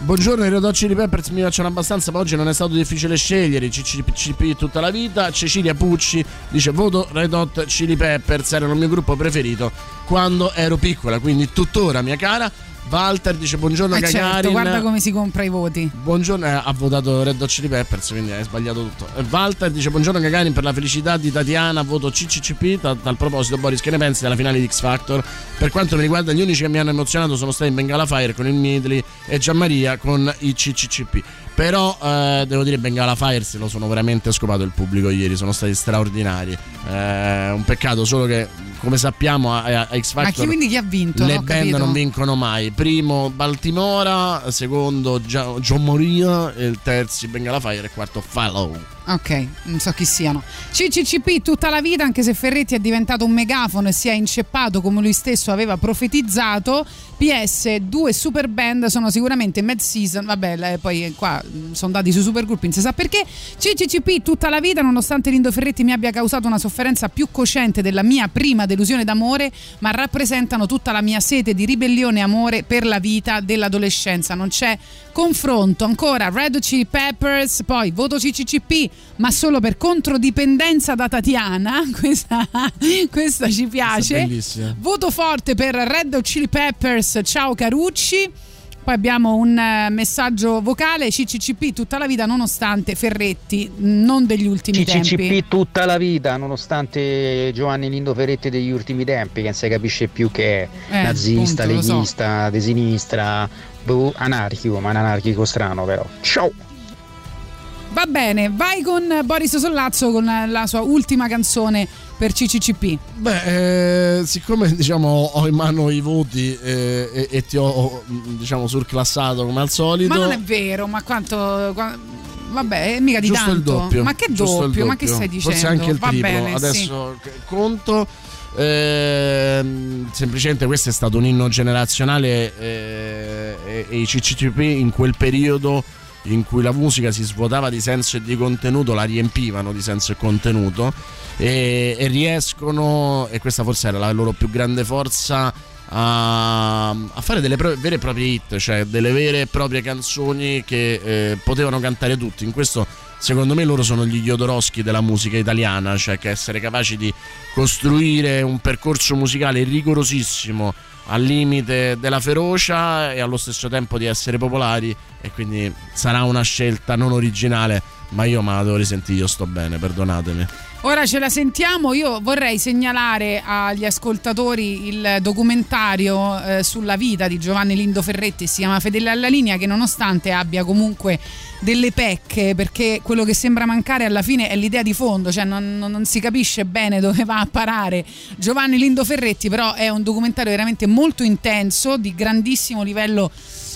Buongiorno, i Red Hot Chili Peppers mi piacciono abbastanza, ma oggi non è stato difficile scegliere CCP tutta la vita. Cecilia Pucci dice voto Red Hot Chili Peppers, erano il mio gruppo preferito quando ero piccola, quindi tuttora mia cara. Walter dice buongiorno Eh Gagarin. certo, guarda come si compra i voti. Buongiorno, eh, ha votato Red Hot Chili Peppers, quindi hai sbagliato tutto. Eh, Walter dice buongiorno Gagarin per la felicità di Tatiana, voto CCCP. Ta- tal proposito, Boris, che ne pensi della finale di X Factor? Per quanto mi riguarda, gli unici che mi hanno emozionato sono stati Bengala Fire con il Midley e Gianmaria con i CCCP. Però eh, devo dire Bengala Fire se lo sono veramente scopato il pubblico ieri, sono stati straordinari. Eh, un peccato solo che, come sappiamo, a, a X Ma Factor chi quindi chi ha vinto? le ho band capito. non vincono mai. Primo Baltimora, secondo John Moria, e il terzo Bengala Fire e quarto Follow. Ok, non so chi siano. CCCP tutta la vita, anche se Ferretti è diventato un megafono e si è inceppato come lui stesso aveva profetizzato. PS, due super band sono sicuramente Mad Season. Vabbè, poi qua mh, sono dati su supergroup, non si sa perché. CCCP tutta la vita, nonostante Lindo Ferretti mi abbia causato una sofferenza più cosciente della mia prima delusione d'amore, ma rappresentano tutta la mia sete di ribellione e amore per la vita dell'adolescenza. Non c'è confronto. Ancora Red Chili Peppers, poi voto CCCP, ma solo per controdipendenza da Tatiana. Questa, questa ci piace. Bellissima. Voto forte per Red Chili Peppers, ciao Carucci. Poi abbiamo un eh, messaggio vocale CCCP tutta la vita nonostante Ferretti, non degli ultimi tempi. CCP tutta la vita, nonostante Giovanni Lindo Ferretti degli ultimi tempi, che non si capisce più che è Eh, nazista, appunto, lo so. leghista, di sinistra, boh, anarchico, ma un anarchico strano però. Ciao! Va bene, vai con Boris Sollazzo con la sua ultima canzone per CCCP. Beh, eh, siccome diciamo ho in mano i voti eh, e, e ti ho diciamo surclassato come al solito. Ma non è vero, ma quanto... qua- Vabbè, mica di giusto tanto. il doppio. Ma che il doppio? Ma che stai dicendo? Forse anche il Va triplo. bene, sì. Adesso c- conto. Ehm, semplicemente questo è stato un inno generazionale eh, e, e i CCCP in quel periodo in cui la musica si svuotava di senso e di contenuto la riempivano di senso e contenuto e, e riescono e questa forse era la loro più grande forza a, a fare delle pro- vere e proprie hit cioè delle vere e proprie canzoni che eh, potevano cantare tutti. In questo secondo me loro sono gli Jodorowsky della musica italiana, cioè che essere capaci di costruire un percorso musicale rigorosissimo al limite della ferocia e allo stesso tempo di essere popolari e quindi sarà una scelta non originale, ma io me la devo risentire, io sto bene, perdonatemi. Ora ce la sentiamo, io vorrei segnalare agli ascoltatori il documentario eh, sulla vita di Giovanni Lindo Ferretti, si chiama Fedele alla linea, che nonostante abbia comunque delle pecche, perché quello che sembra mancare alla fine è l'idea di fondo, cioè non, non- non si capisce bene dove va a parare Giovanni Lindo Ferretti, però è un documentario veramente molto intenso, di grandissimo livello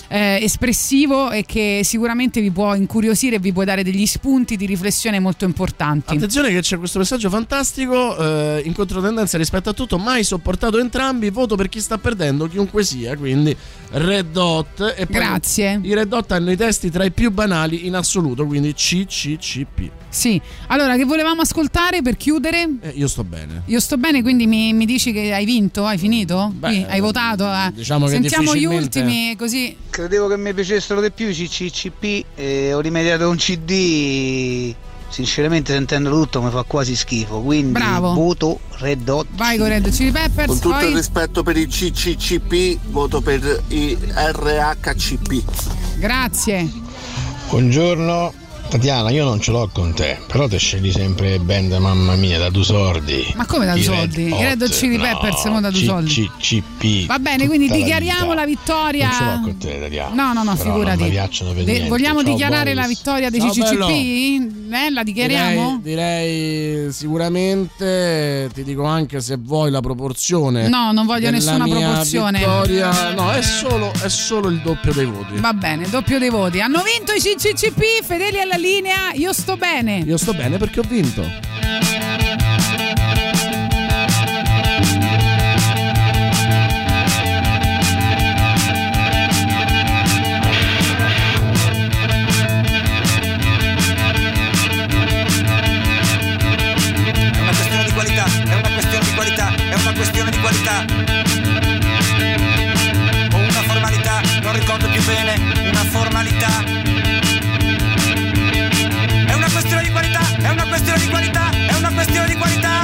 eh, espressivo e che sicuramente vi può incuriosire e vi può dare degli spunti di riflessione molto importanti. Attenzione che c'è questo messaggio fantastico, eh, in controtendenza rispetto a tutto, mai sopportato entrambi, voto per chi sta perdendo, chiunque sia, quindi Red Hot. E poi Grazie. I Red Hot hanno i testi tra i più banali in assoluto, quindi CCCP. Sì, allora che volevamo ascoltare per chiudere? Eh, io sto bene. Io sto bene, quindi mi, mi dici che hai vinto? Hai finito? Sì, hai votato? eh. diciamo che Sentiamo gli ultimi così. Credevo che mi piacessero di più i CCCP e ho rimediato un CD. Sinceramente sentendo tutto mi fa quasi schifo, quindi Bravo. voto Red Hot. Vai con Red Chili Peppers, Con tutto poi il rispetto per i CCCP, voto per i RHCP. grazie. Buongiorno. Tatiana, io non ce l'ho con te, però te scegli sempre band mamma mia da due soldi. Ma come da due soldi? I Red Hot Chili no, Peppers mo da due soldi. CCCP. Va bene, quindi la dichiariamo vita. la vittoria. Non ce l'ho con te, Tatiana. No, no, no, Però figurati. Non mi piacciono per De- niente. vogliamo Ciao, dichiarare Boris. la vittoria dei Ciao, CCCP? Eh, la dichiariamo? Direi, direi sicuramente, ti dico anche se vuoi la proporzione. No, non voglio nessuna proporzione. vittoria. No, è solo, è solo il doppio dei voti. Va bene, doppio dei voti. Hanno vinto i CCCP, fedeli alla linea Io sto bene. Io sto bene perché ho vinto. questione di qualità o una formalità, non ricordo più bene, una formalità è una questione di qualità, è una questione di qualità.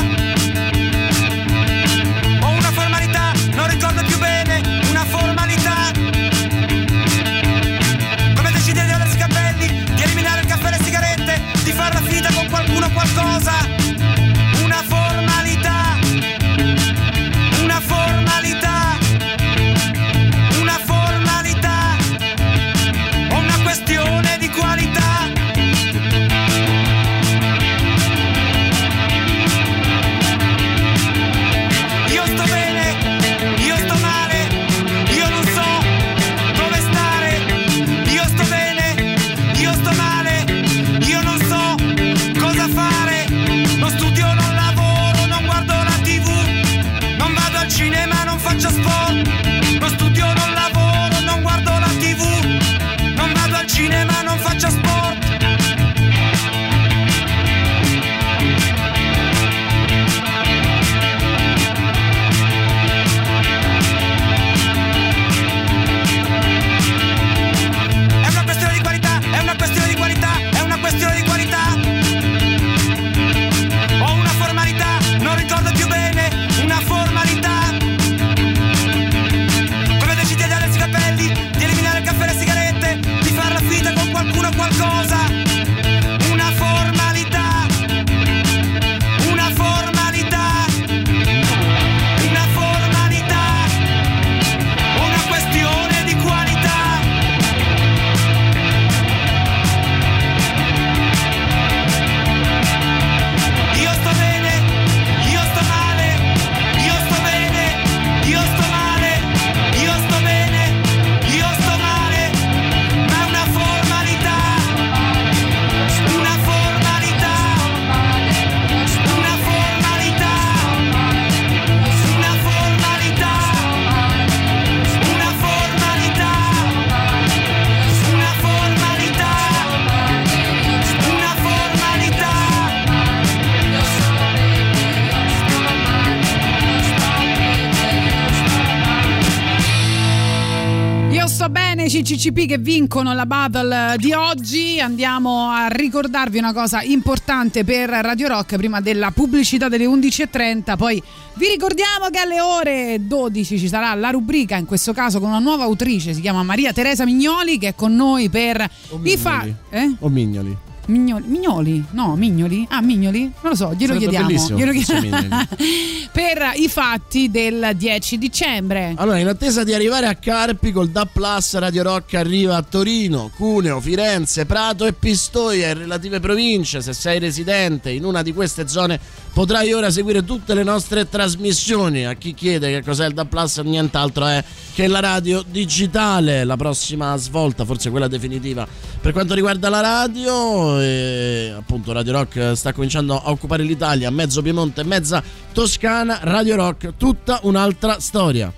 CCCP che vincono la battle di oggi. Andiamo a ricordarvi una cosa importante per Radio Rock prima della pubblicità delle 11.30. Poi vi ricordiamo che alle ore 12 ci sarà la rubrica, in questo caso con una nuova autrice, si chiama Maria Teresa Mignoli, che è con noi per i fa. Eh? O mignoli. Mignoli, Mignoli? No, Mignoli? Ah, Mignoli? Non lo so, glielo Sarebbe chiediamo. Glielo chiediamo. per i fatti del 10 dicembre. Allora, in attesa di arrivare a Carpi col Da Plus, Radio Rock arriva a Torino, Cuneo, Firenze, Prato e Pistoia e relative province. Se sei residente in una di queste zone potrai ora seguire tutte le nostre trasmissioni. A chi chiede che cos'è il Da Plus, nient'altro è che la radio digitale. La prossima svolta, forse quella definitiva per quanto riguarda la radio, e appunto Radio Rock sta cominciando a occupare l'Italia, mezzo Piemonte, mezza Toscana. Radio Rock, tutta un'altra storia.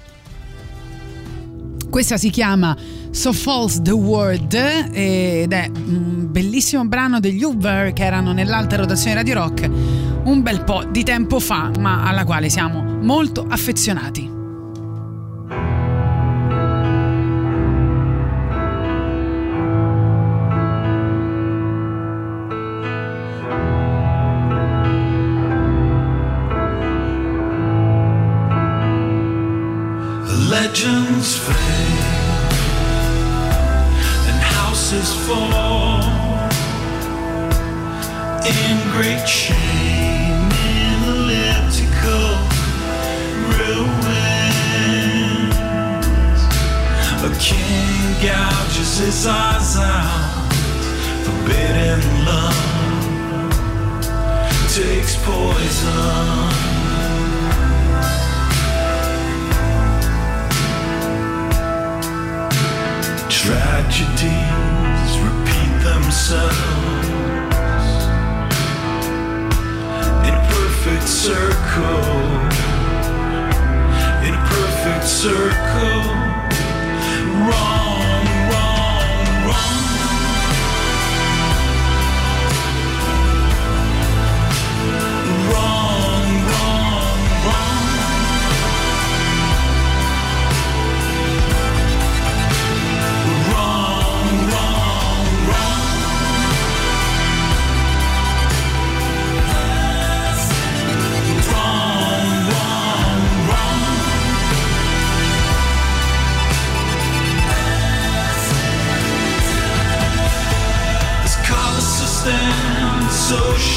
Questa si chiama So False the World ed è un bellissimo brano degli Uber che erano nell'alta rotazione Radio Rock un bel po' di tempo fa, ma alla quale siamo molto affezionati. Legends fade and houses fall in great chain in elliptical ruins. A king gouges his eyes out, forbidden love takes poison. Tragedies repeat themselves in a perfect circle. In a perfect circle. Wrong,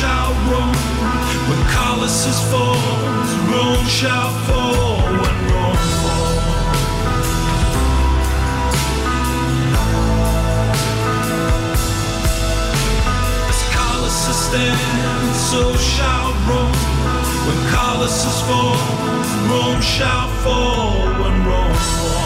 shall Rome. When Colossus falls, Rome shall fall. When Rome falls. As Colossus stands, so shall Rome. When Colossus falls, Rome shall fall. When Rome falls.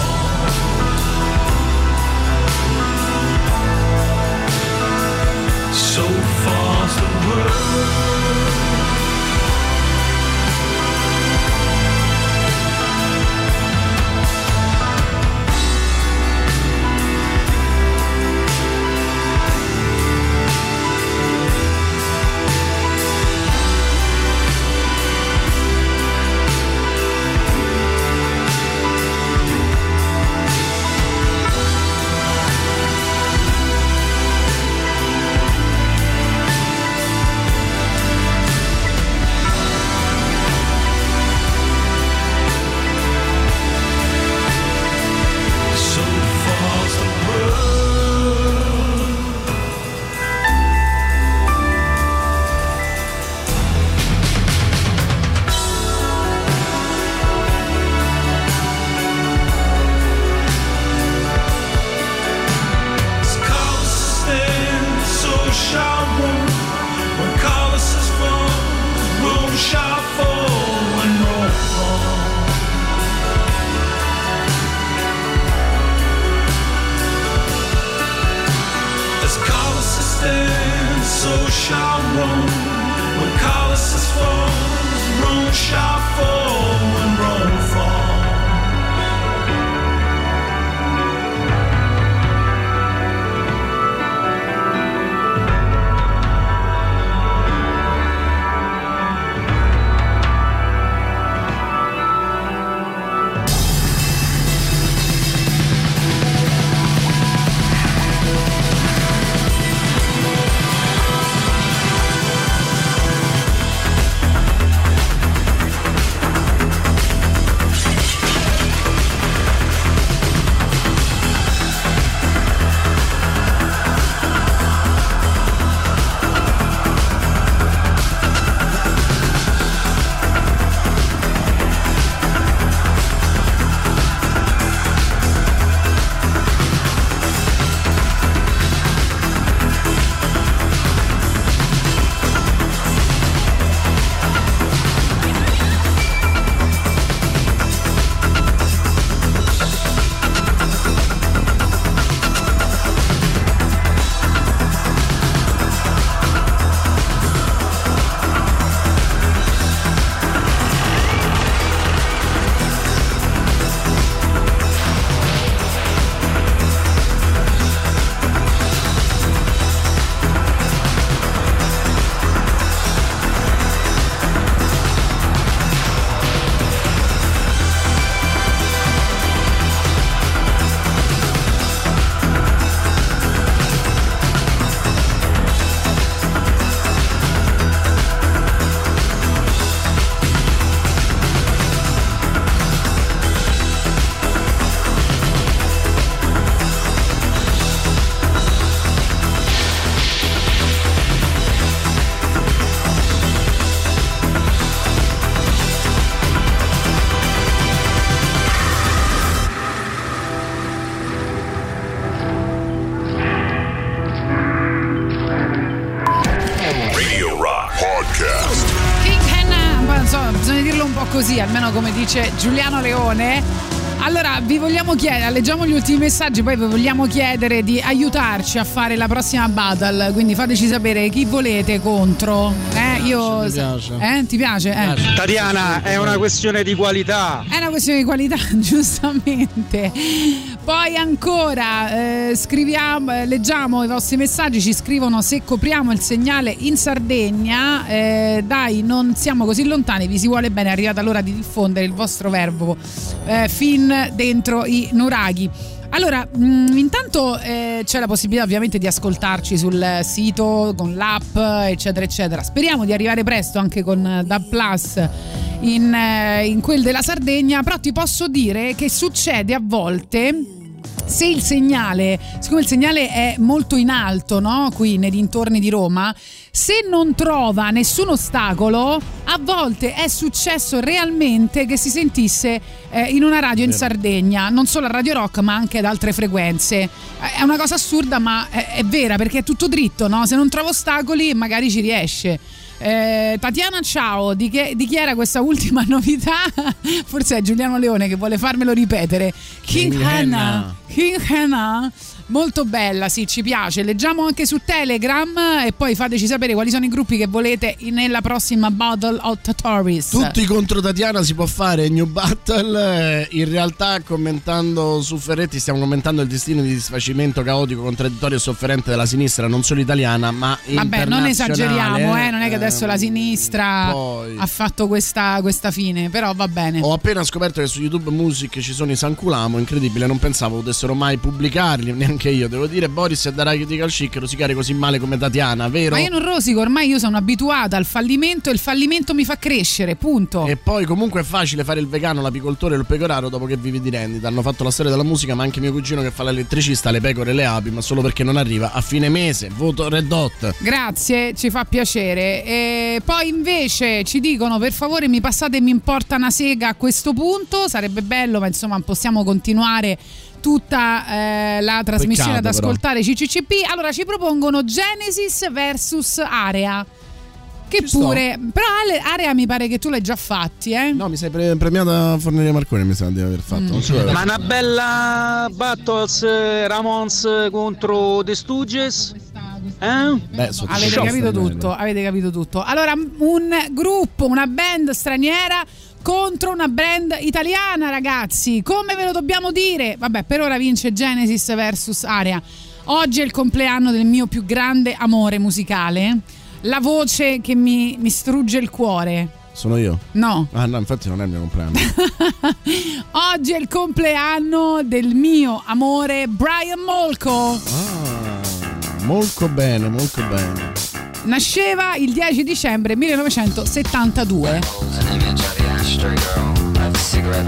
Almeno come dice Giuliano Leone. Allora, vi vogliamo chiedere, leggiamo gli ultimi messaggi, poi vi vogliamo chiedere di aiutarci a fare la prossima battle, quindi fateci sapere chi volete contro. Eh, io... Mi piace. Eh, ti piace? Eh. Tatiana, è una questione di qualità. È una questione di qualità, giustamente. Poi ancora eh, scriviamo, eh, leggiamo i vostri messaggi, ci scrivono se copriamo il segnale in Sardegna, eh, dai non siamo così lontani, vi si vuole bene, è arrivata l'ora di diffondere il vostro verbo eh, fin dentro i nuraghi. Allora, mh, intanto eh, c'è la possibilità ovviamente di ascoltarci sul sito, con l'app, eccetera, eccetera. Speriamo di arrivare presto anche con eh, DAB Plus in, eh, in quel della Sardegna, però ti posso dire che succede a volte se il segnale, siccome il segnale è molto in alto, no? qui nei dintorni di Roma, se non trova nessun ostacolo, a volte è successo realmente che si sentisse eh, in una radio in. Sardegna, non solo a Radio Rock ma anche ad altre frequenze. Eh, È una cosa assurda ma è, è vera perché è tutto dritto, no? se non trova ostacoli magari ci riesce. Eh, Tatiana, ciao, di, che- di chi era questa ultima novità? Forse è Giuliano Leone che vuole farmelo ripetere. King, King Hannah. Hannah. King Hannah. Molto bella, sì, ci piace. Leggiamo anche su Telegram e poi fateci sapere quali sono i gruppi che volete nella prossima Battle of Tories. Tutti contro Tatiana si può fare New Battle. eh, In realtà, commentando su Ferretti, stiamo commentando il destino di disfacimento caotico, contraddittorio e sofferente della sinistra, non solo italiana, ma Vabbè, non esageriamo, eh, non è che adesso la Ehm, sinistra poi- ha fatto questa, questa fine, però va bene. Ho appena scoperto che su YouTube Music ci sono i Sanculamo, incredibile, non pensavo potessero mai pubblicarli, neanche io. Devo dire, Boris e Darai Critical Chic rosicare così male come Tatiana, vero? Ma io non rosico, ormai io sono abituata al fallimento e il fallimento mi fa crescere, punto. E poi comunque è facile fare il vegano, l'apicoltore e il pecoraro dopo che vivi di rendita. Hanno fatto la storia della musica, ma anche mio cugino che fa l'elettricista, le pecore e le api, ma solo perché non arriva a fine mese. Voto Red Hot. Grazie, ci fa piacere. E poi invece ci dicono per favore mi passate mi importa una sega a questo punto, sarebbe bello, ma insomma possiamo continuare tutta eh, la trasmissione Peccato, ad però. ascoltare CCCP. Allora ci propongono Genesis versus Area. Che Ci sto. pure, però Ale- Area mi pare che tu l'hai già fatti, eh? No, mi sei pre- premiata a Forneria Marconi, mi sa di aver fatto. So. Ma una bella battles eh, Ramons contro The Stooges? Eh? Beh, Avete capito tutto, avete capito tutto. Allora, un gruppo, una band straniera contro una band italiana, ragazzi. Come ve lo dobbiamo dire? Vabbè, per ora vince Genesis versus Area. Oggi è il compleanno del mio più grande amore musicale. La voce che mi, mi strugge il cuore. Sono io? No. Ah, no, infatti non è il mio compleanno. Oggi è il compleanno del mio amore Brian Molko. Ah, molto bene, molto bene. Nasceva il 10 dicembre 1972. An image of the ashtray girl. I have a cigarette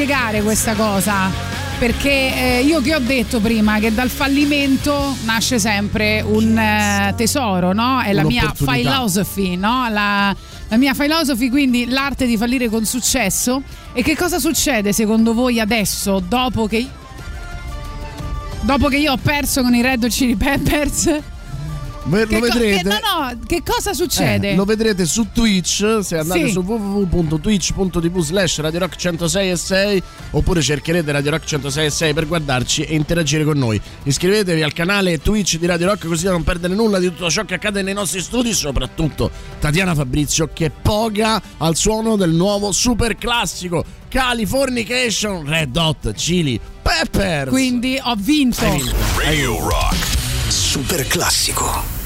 spiegare questa cosa. Perché eh, io che ho detto prima che dal fallimento nasce sempre un eh, tesoro, no? È la mia philosophy, no? La, la mia philosophy, quindi l'arte di fallire con successo. E che cosa succede secondo voi adesso, dopo che, dopo che io ho perso con i Red Hot Chili Peppers? Ve- Che lo co- vedrete. che- no, no, che cosa succede? Eh, lo vedrete su Twitch se andate Sì. su www.twitch.tv slash Radio Rock 106 e 6 oppure cercherete Radio Rock 106 e 6 per guardarci e interagire con noi. Iscrivetevi al canale Twitch di Radio Rock così da non perdere nulla di tutto ciò che accade nei nostri studi, soprattutto Tatiana Fabrizio che poga al suono del nuovo super classico Californication Red Hot Chili Peppers. Quindi ho vinto. Radio Rock. Super classico.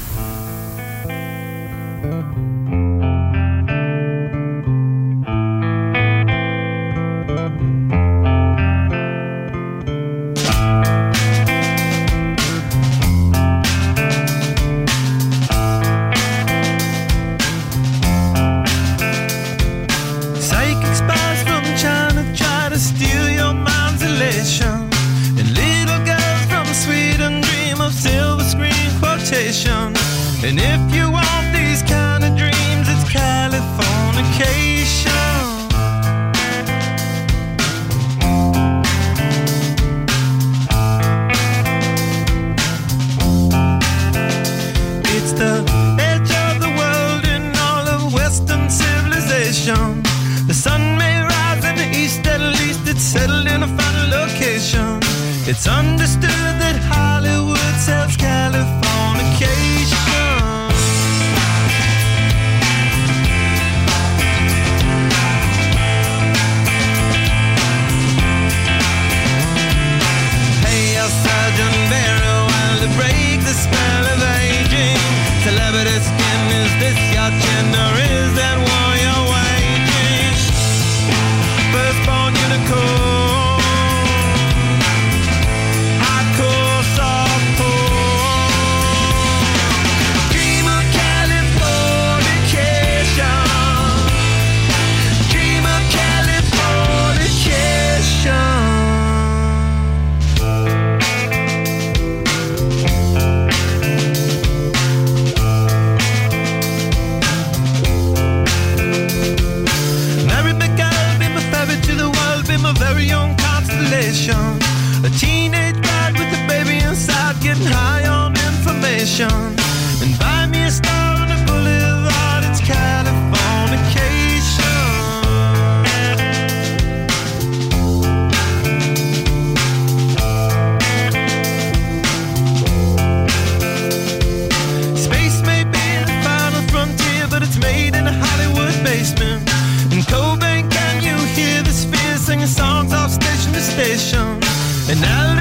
Constellation. A teenage bride with a baby inside, getting high on information. And buy me a star And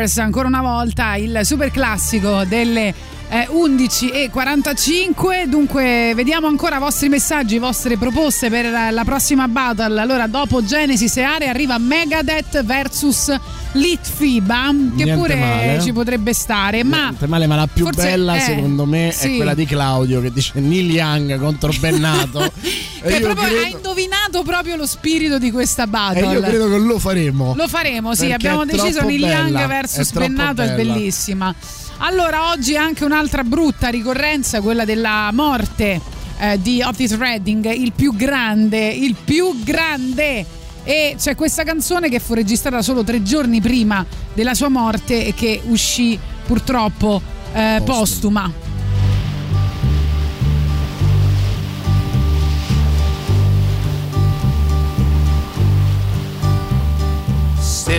Peppers, ancora una volta il super classico delle eh, 11.45. Dunque, vediamo ancora i vostri messaggi, vostre proposte per la, prossima battle. Allora, dopo Genesis e Are arriva Megadeth versus Litfiba, che Niente pure male. ci potrebbe stare. Ma Niente male, ma la più forse- bella eh, secondo me sì. è quella di Claudio che dice Neil Young contro Bennato. io proprio credo, ha indovinato proprio lo spirito di questa battle. e io credo che lo faremo. Lo faremo, sì, abbiamo deciso Neil Young troppo Bennato, è bellissima. Allora, oggi anche un'altra brutta ricorrenza, quella della morte eh, di Otis Redding, il più grande, il più grande. E c'è questa canzone che fu registrata solo tre giorni prima della sua morte e che uscì purtroppo eh, postuma.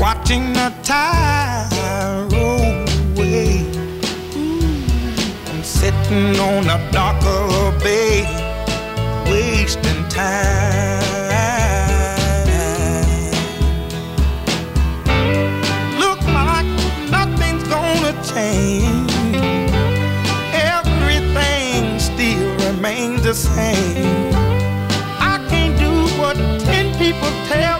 watching the tide roll away. I'm sitting on dock of bay, wasting time. Look like nothing's gonna change. Everything still remains the same. I can't do what ten people tell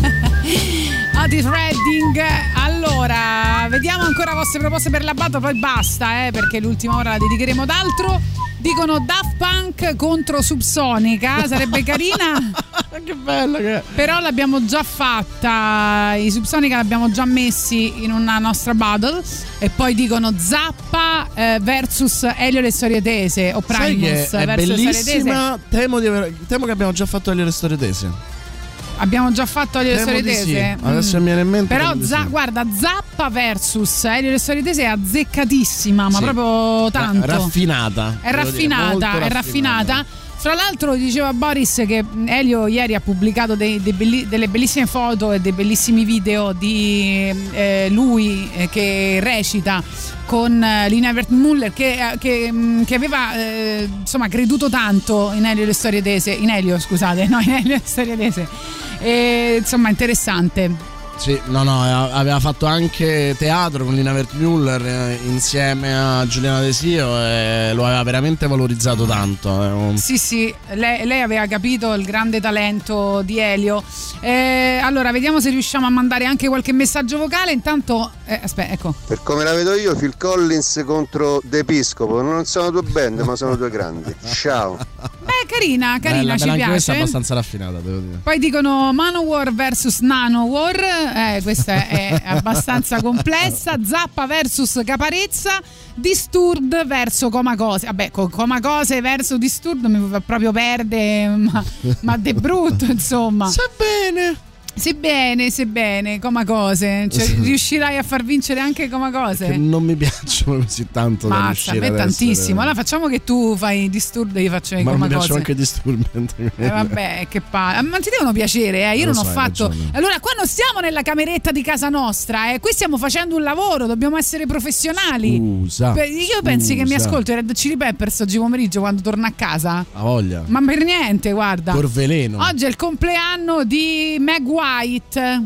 Otis Redding. Allora, vediamo ancora le vostre proposte per la battle, poi basta, eh, perché l'ultima ora la dedicheremo ad altro. Dicono Daft Punk contro Subsonica, sarebbe carina. che bella che Però l'abbiamo già fatta, i Subsonica l'abbiamo già messi in una nostra battle e poi dicono Zappa eh, versus Elio le storie tese o Sai Primus che è versus le storie tese. bellissima. Temo, di aver- temo che abbiamo già fatto le storie tese. Abbiamo già fatto Elio Temo storie di sì. Adesso mi viene in mente Però za- sì. guarda, Zappa versus Elio le storie tese è azzeccatissima, ma Sì. proprio tanto. Raffinata. È dire, raffinata, molto è raffinata. Fra l'altro diceva Boris che Elio ieri ha pubblicato dei- dei belli- delle bellissime foto e dei bellissimi video di eh, lui eh, che recita con eh, Lina Wertmuller che, che, mm, che aveva eh, insomma creduto tanto in Elio le storie tese, in Elio scusate, no in Elio le storie tese. E, insomma interessante. Sì, no, no, a- aveva fatto anche teatro con Lina Wertmüller eh, insieme a Giuliana Desio e lo aveva veramente valorizzato tanto. eh, Sì, sì, lei, lei aveva capito il grande talento di Elio. Eh, allora, vediamo se riusciamo a mandare anche qualche messaggio vocale. Intanto, eh, aspetta, ecco. Per come la vedo io, Phil Collins contro De Piscopo. Non sono due band, ma sono due grandi. Ciao. Beh, carina, carina, Bella, ci bella anche questa è piace. abbastanza raffinata, devo dire. Poi dicono Manowar vs Nanowar, eh, questa è abbastanza complessa. Zappa vs Caparezza, Disturbed verso Comacose. Vabbè, con Comacose verso Disturbed mi fa proprio perde, ma, ma de brutto, insomma. Sa bene. Sebbene, sebbene, come cose. Cioè, Sì. riuscirai a far vincere anche come cose? Che non mi piacciono così tanto da Mazza, a riuscire me ad tantissimo. essere- Allora facciamo che tu fai disturbi e io faccio i Ma non mi come piacciono cose. anche i disturbi. Eh, vabbè, che palle. Ma ti devono piacere, eh? Io Lo non ho fatto. ragione. Allora, qua non stiamo nella cameretta di casa nostra, eh? Qui stiamo facendo un lavoro, dobbiamo essere professionali. Scusa. Io pensi che mi scusa. ascolto i Red Chili Peppers oggi pomeriggio quando torno a casa? Ha voglia. Ma per niente, guarda. Corveleno. Oggi è il compleanno di Meg White,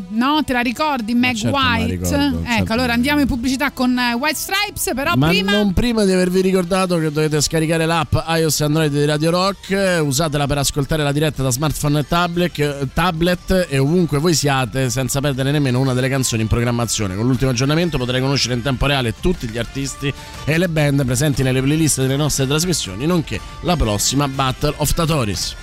no? Te la ricordi Meg certo White? ricordo, ecco, certo. allora andiamo in pubblicità con eh, White Stripes, però Ma prima non prima di avervi ricordato che dovete scaricare l'app iOS e Android di Radio Rock, eh, usatela per ascoltare la diretta da smartphone e tablet, eh, tablet e ovunque voi siate senza perdere nemmeno una delle canzoni in programmazione. Con l'ultimo aggiornamento potrai conoscere in tempo reale tutti gli artisti e le band presenti nelle playlist delle nostre trasmissioni, nonché la prossima Battle of Tatoris.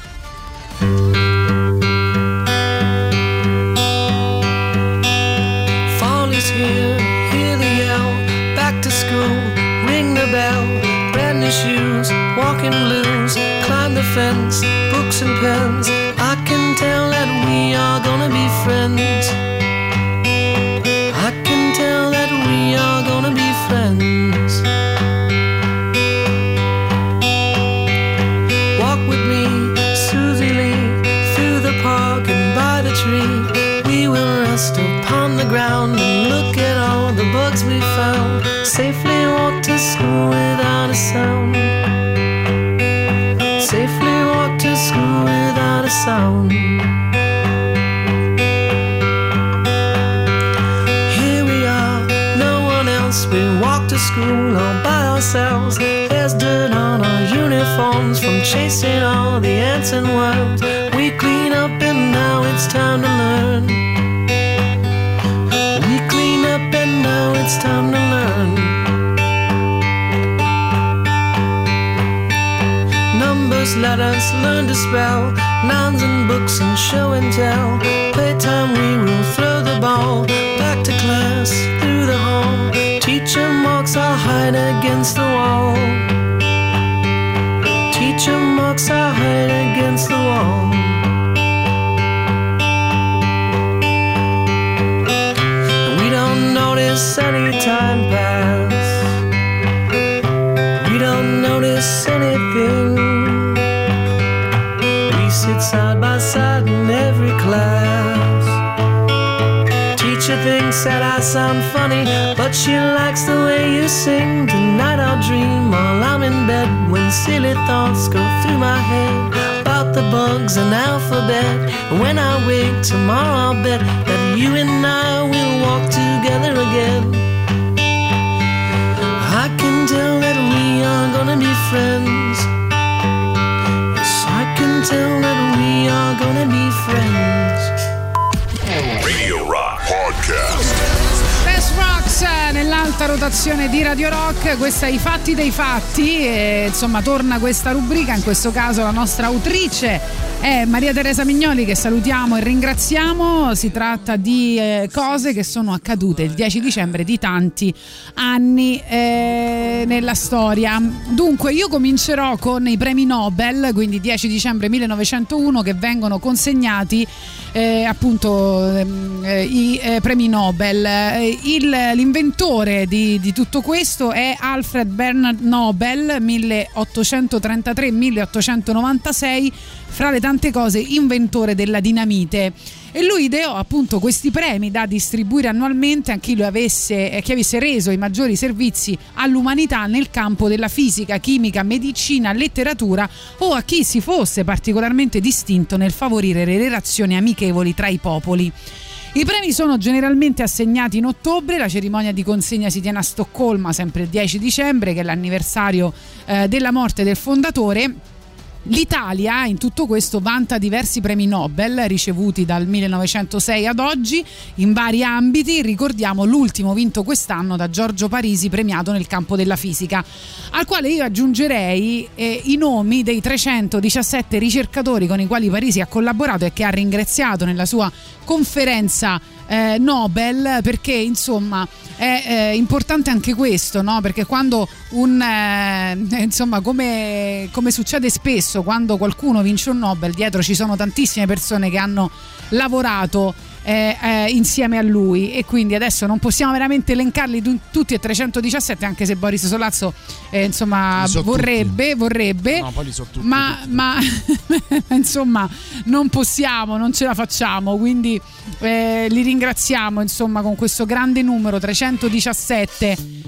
Blues. Climb the fence, books and pens. Ourselves. There's dirt on our uniforms from chasing all the ants and worms. We clean up and now it's time to learn. We clean up and now it's time to learn. Numbers, letters, learn to spell. Nouns and books and show and tell. Playtime, we will throw the ball. Against the wall. Teacher marks our hide against the wall. We don't notice any time pass. We don't notice anything. We sit side by side in every class. Teacher thinks that I sound funny, but she likes the way you sing. Tonight I'll dream while I'm in bed when silly thoughts go through my head about the bugs and alphabet. When I wake tomorrow, I'll bet that you and I will walk together again. I can tell that we are gonna be friends. Eh, nell'alta rotazione di Radio Rock, questa è i fatti dei fatti e insomma torna questa rubrica, in questo caso la nostra autrice è Maria Teresa Mignoli che salutiamo e ringraziamo, si tratta di eh, cose che sono accadute il 10 dicembre di tanti anni eh, nella storia. Dunque io comincerò con i premi Nobel, quindi 10 dicembre 1901 che vengono consegnati eh, appunto ehm, eh, i premi Nobel. Il- l'inventore di, di tutto questo è Alfred Bernard Nobel 1833-1896 fra le tante cose inventore della dinamite e lui ideò appunto questi premi da distribuire annualmente a chi, avesse, eh, chi avesse reso i maggiori servizi all'umanità nel campo della fisica, chimica, medicina, letteratura o a chi si fosse particolarmente distinto nel favorire le relazioni amichevoli tra i popoli. I premi sono generalmente assegnati in ottobre, la cerimonia di consegna si tiene a Stoccolma sempre il 10 dicembre, che è l'anniversario eh, della morte del fondatore. L'Italia in tutto questo vanta diversi premi Nobel ricevuti dal 1906 ad oggi in vari ambiti. Ricordiamo l'ultimo vinto quest'anno da Giorgio Parisi, premiato nel campo della fisica, al quale io aggiungerei eh, i nomi dei 317 ricercatori con i quali Parisi ha collaborato e che ha ringraziato nella sua conferenza eh, Nobel perché insomma è eh, importante anche questo no? perché quando un eh, insomma come, come succede spesso quando qualcuno vince un Nobel dietro ci sono tantissime persone che hanno lavorato eh, eh, insieme a lui. E quindi adesso non possiamo veramente elencarli tu- tutti e 317 anche se Boris Solazzo eh, insomma so vorrebbe, vorrebbe. No, so tutti, ma, ma insomma non possiamo, non ce la facciamo. Quindi eh, li ringraziamo insomma con questo grande numero 317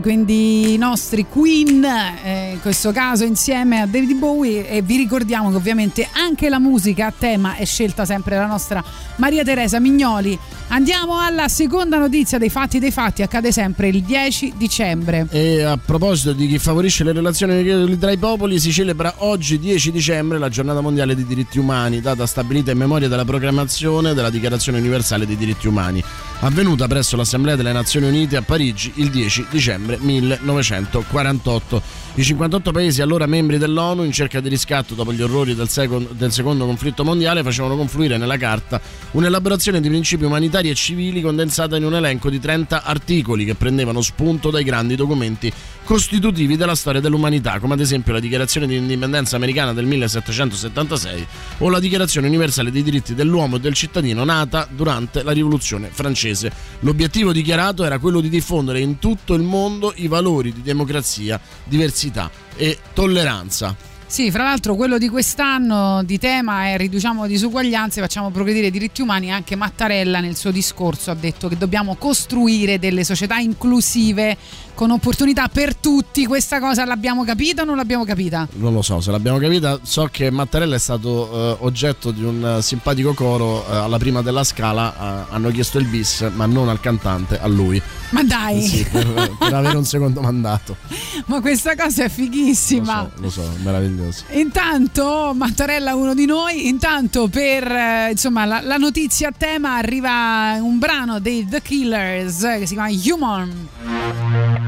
quindi i nostri Queen, eh, in questo caso insieme a David Bowie e vi ricordiamo che ovviamente anche la musica a tema è scelta sempre dalla nostra Maria Teresa Mignoli. Andiamo alla seconda notizia dei fatti dei fatti, accade sempre il 10 dicembre. E a proposito di chi favorisce le relazioni tra i popoli, si celebra oggi 10 dicembre la giornata mondiale dei diritti umani, data stabilita in memoria della proclamazione della Dichiarazione universale dei diritti umani, avvenuta presso l'Assemblea delle Nazioni Unite a Parigi il 10 dicembre 1948. I 58 paesi allora membri dell'ONU in cerca di riscatto dopo gli orrori del, secon- del secondo conflitto mondiale facevano confluire nella carta un'elaborazione di principi umanitari e civili condensata in un elenco di 30 articoli che prendevano spunto dai grandi documenti costitutivi della storia dell'umanità, come ad esempio la Dichiarazione di indipendenza americana del 1776 o la Dichiarazione universale dei diritti dell'uomo e del cittadino nata durante la Rivoluzione francese. L'obiettivo dichiarato era quello di diffondere in tutto il mondo i valori di democrazia, diversità e tolleranza. Sì, fra l'altro quello di quest'anno di tema è riduciamo disuguaglianze, facciamo progredire i diritti umani. Anche Mattarella nel suo discorso ha detto che dobbiamo costruire delle società inclusive con opportunità per tutti. Questa cosa l'abbiamo capita o non l'abbiamo capita? Non lo so se l'abbiamo capita, so che Mattarella è stato eh, oggetto di un eh, simpatico coro eh, alla prima della scala, eh, hanno chiesto il bis ma non al cantante, a lui. Ma dai, Sì, per, per avere un secondo mandato. ma questa cosa è fighissima. Lo so, meraviglioso. Intanto Mattarella uno di noi, intanto per eh, insomma la, la notizia a tema arriva un brano dei The Killers eh, che si chiama Human.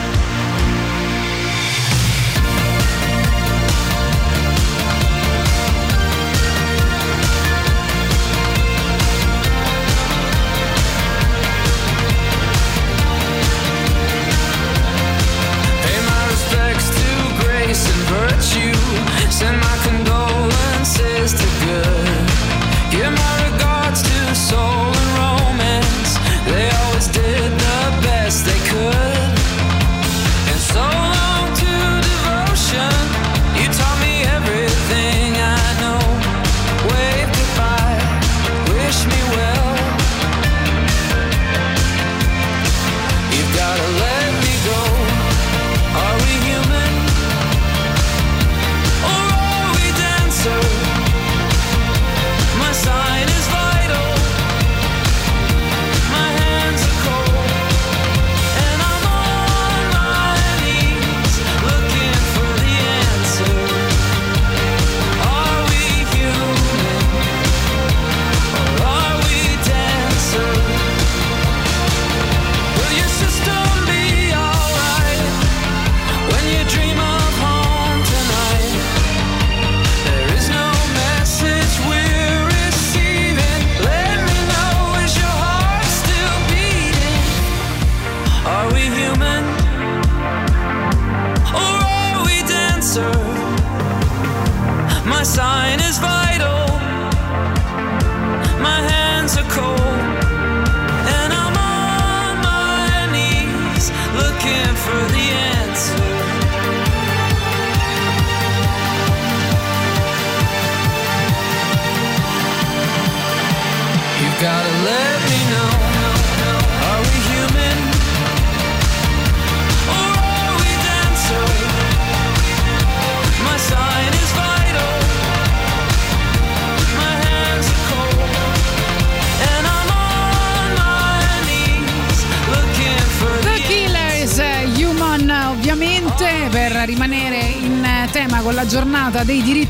you. Send my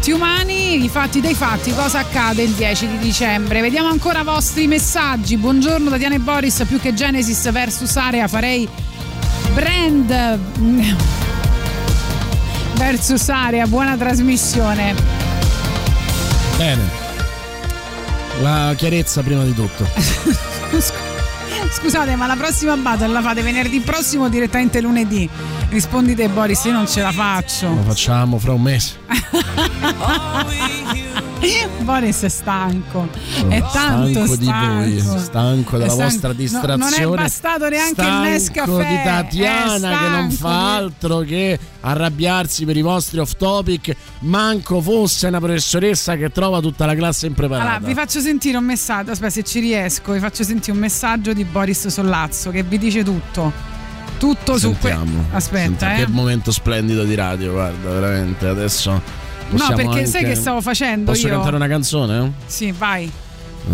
diritti umani, i fatti dei fatti, cosa accade il 10 di dicembre. Vediamo ancora i vostri messaggi. Buongiorno Tatiana e Boris, più che Genesis versus Area farei brand versus Area, buona trasmissione. Bene. La chiarezza prima di tutto. Scusate, ma la prossima battle la fate venerdì prossimo direttamente lunedì? Rispondi te Boris, io non ce la faccio. Lo facciamo fra un mese. Boris è stanco. È tanto stanco di voi, stanco. stanco della stanco. vostra No, distrazione. non è bastato neanche il stanco Nescafè. di Tatiana che non stanco fa altro che arrabbiarsi per i vostri off topic. Manco fosse una professoressa che trova tutta la classe impreparata. Allora, vi faccio sentire un messaggio. Aspetta, se ci riesco, vi faccio sentire un messaggio di Boris Sollazzo che vi dice tutto. Tutto su que- Sentiamo. Aspetta, Senta, eh. Che momento splendido di radio, guarda, veramente. Adesso No, perché sai anche- che stavo facendo Posso io? cantare una canzone? Sì, vai.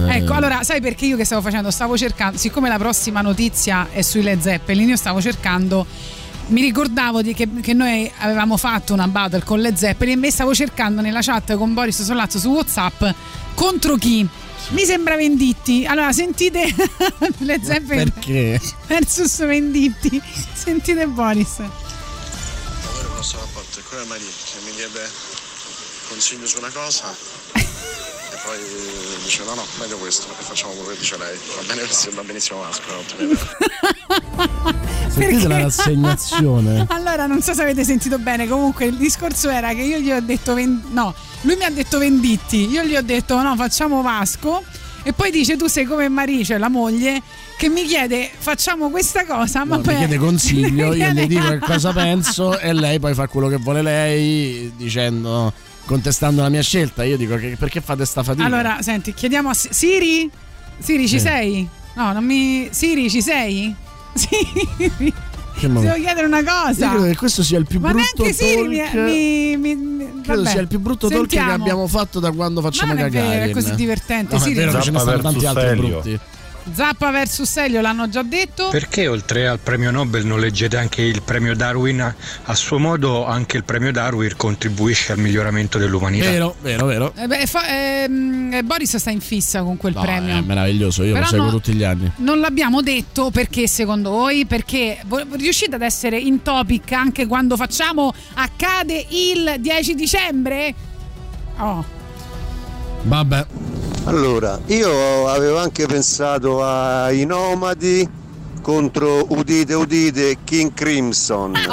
Eh. Ecco, allora, sai perché io che stavo facendo? Stavo cercando, siccome la prossima notizia è sui Led Zeppelin, io stavo cercando. Mi ricordavo di che, che noi avevamo fatto una battle con Led Zeppelin e stavo cercando nella chat con Boris Sollazzo su WhatsApp contro chi? Mi sembra Venditti. Allora, sentite Led Zeppelin Perché? versus Venditti. Sentite Boris. Avere un nostro rapporto è come Maria che mi chiede consiglio su una cosa poi dice no no meglio questo e facciamo quello che dice lei va bene questo va benissimo idee. Sentite la rassegnazione. Allora, non so se avete sentito bene, comunque il discorso era che io gli ho detto Ven- no, lui mi ha detto Venditti, io gli ho detto no, facciamo Vasco e poi dice tu sei come Marice, la moglie, che mi chiede facciamo questa cosa, ma No, poi mi chiede consiglio, io le dico che cosa penso e lei poi fa quello che vuole lei dicendo contestando la mia scelta. Io dico che perché fate sta fatica? Allora, senti, chiediamo a Si- Siri? Siri, ci Sì. sei? No, non mi Siri, ci sei? Siri. Che devo chiedere una cosa. Io credo che questo sia il più Ma brutto neanche Siri mi, talk- mi, mi- mi- Credo vabbè, sia il più brutto talk che sentiamo. abbiamo fatto da quando facciamo non è vero, cagare. è così divertente, No, ma è Siri. vero ce ne stanno tanti altri brutti. Zappa versus Elio l'hanno già detto. Perché oltre al premio Nobel non leggete anche il premio Darwin? A suo modo anche il premio Darwin contribuisce al miglioramento dell'umanità. Vero, vero, vero. Eh beh, fa- ehm, eh, Boris sta in fissa con quel No, premio. è meraviglioso, io Però lo seguo no- tutti gli anni. Non l'abbiamo detto perché secondo voi? Perché riuscite ad essere in topic anche quando facciamo accade il 10 dicembre? Oh. Vabbè. Allora, io avevo anche pensato ai Nomadi contro Udite Udite King Crimson.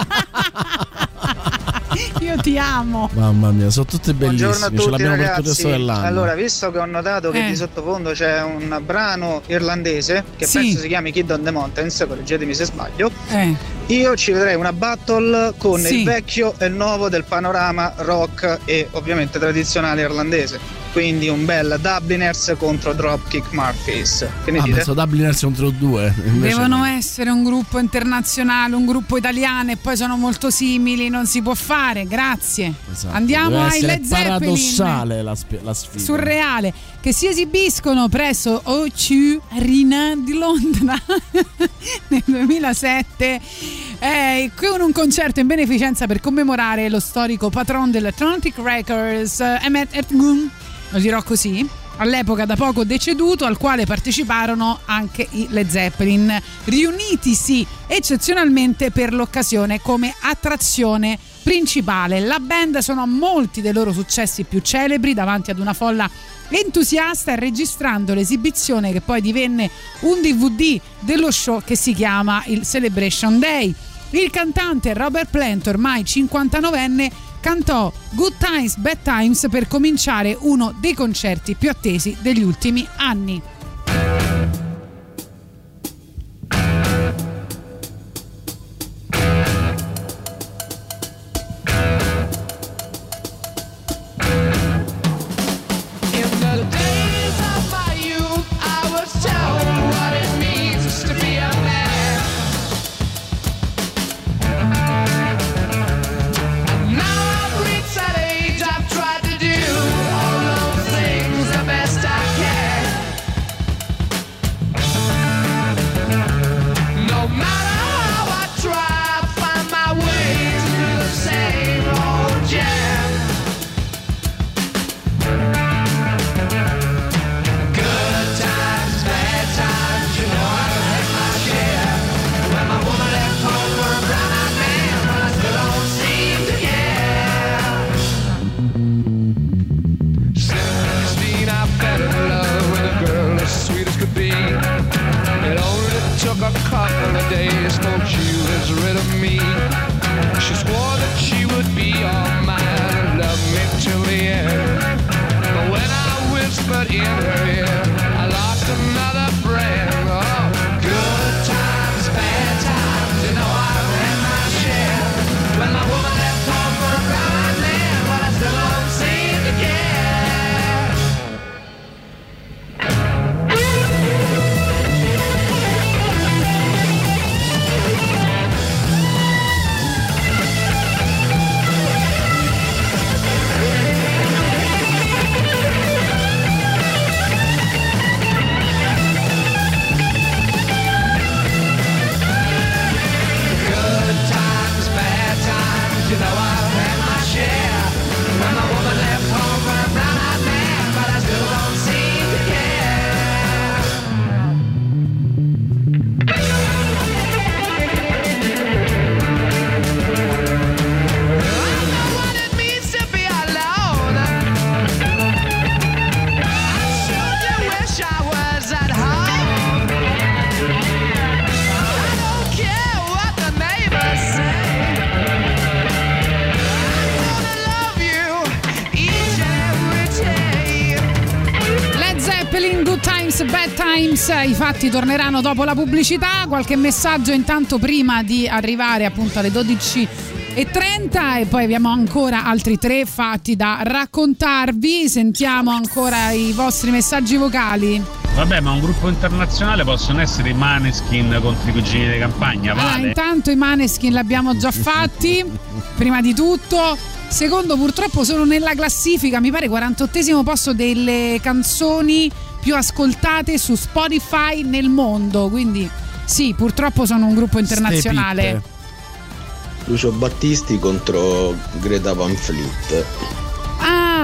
Io ti amo. Mamma mia, sono tutte Buongiorno a bellissime, ce tutti l'abbiamo per tutto il ragazzi. resto dell'anno. Allora, visto che ho notato che Eh. di sottofondo c'è un brano irlandese che Sì. penso si chiami Kid on the Mountains, correggetemi se sbaglio. Eh. Io ci vedrei una battle con Sì. il vecchio e il nuovo del panorama rock e ovviamente tradizionale irlandese. Quindi un bel Dubliners contro Dropkick Murphys. Che ne Ah, dite? penso Dubliners contro due. Devono no. essere un gruppo internazionale, un gruppo italiano e poi sono molto simili, non si può fare. Grazie. Esatto, Andiamo deve ai Led Zeppelin. paradossale la, spi- la sfida. surreale che si esibiscono presso O2 Arena di Londra nel 2007 eh, con un concerto in beneficenza per commemorare lo storico patron dell'Atlantic Records Emmett Ertgun lo dirò così all'epoca da poco deceduto al quale parteciparono anche i Led Zeppelin riunitisi eccezionalmente per l'occasione come attrazione principale la band suonò molti dei loro successi più celebri davanti ad una folla entusiasta registrando l'esibizione che poi divenne un DVD dello show che si chiama il Celebration Day. Il cantante Robert Plant, ormai 59enne, cantò Good Times, Bad Times per cominciare uno dei concerti più attesi degli ultimi anni. I fatti torneranno dopo la pubblicità, qualche messaggio intanto prima di arrivare appunto alle 12.30 e poi abbiamo ancora altri tre fatti da raccontarvi, sentiamo ancora i vostri messaggi vocali. Vabbè, ma un gruppo internazionale possono essere i Maneskin contro i cugini di campagna, Allora, vale? intanto i Maneskin l'abbiamo già fatti, prima di tutto. Secondo, purtroppo sono nella classifica, mi pare 48 posto delle canzoni più ascoltate su Spotify nel mondo. Quindi sì, purtroppo sono un gruppo internazionale. Lucio Battisti contro Greta Van Fleet.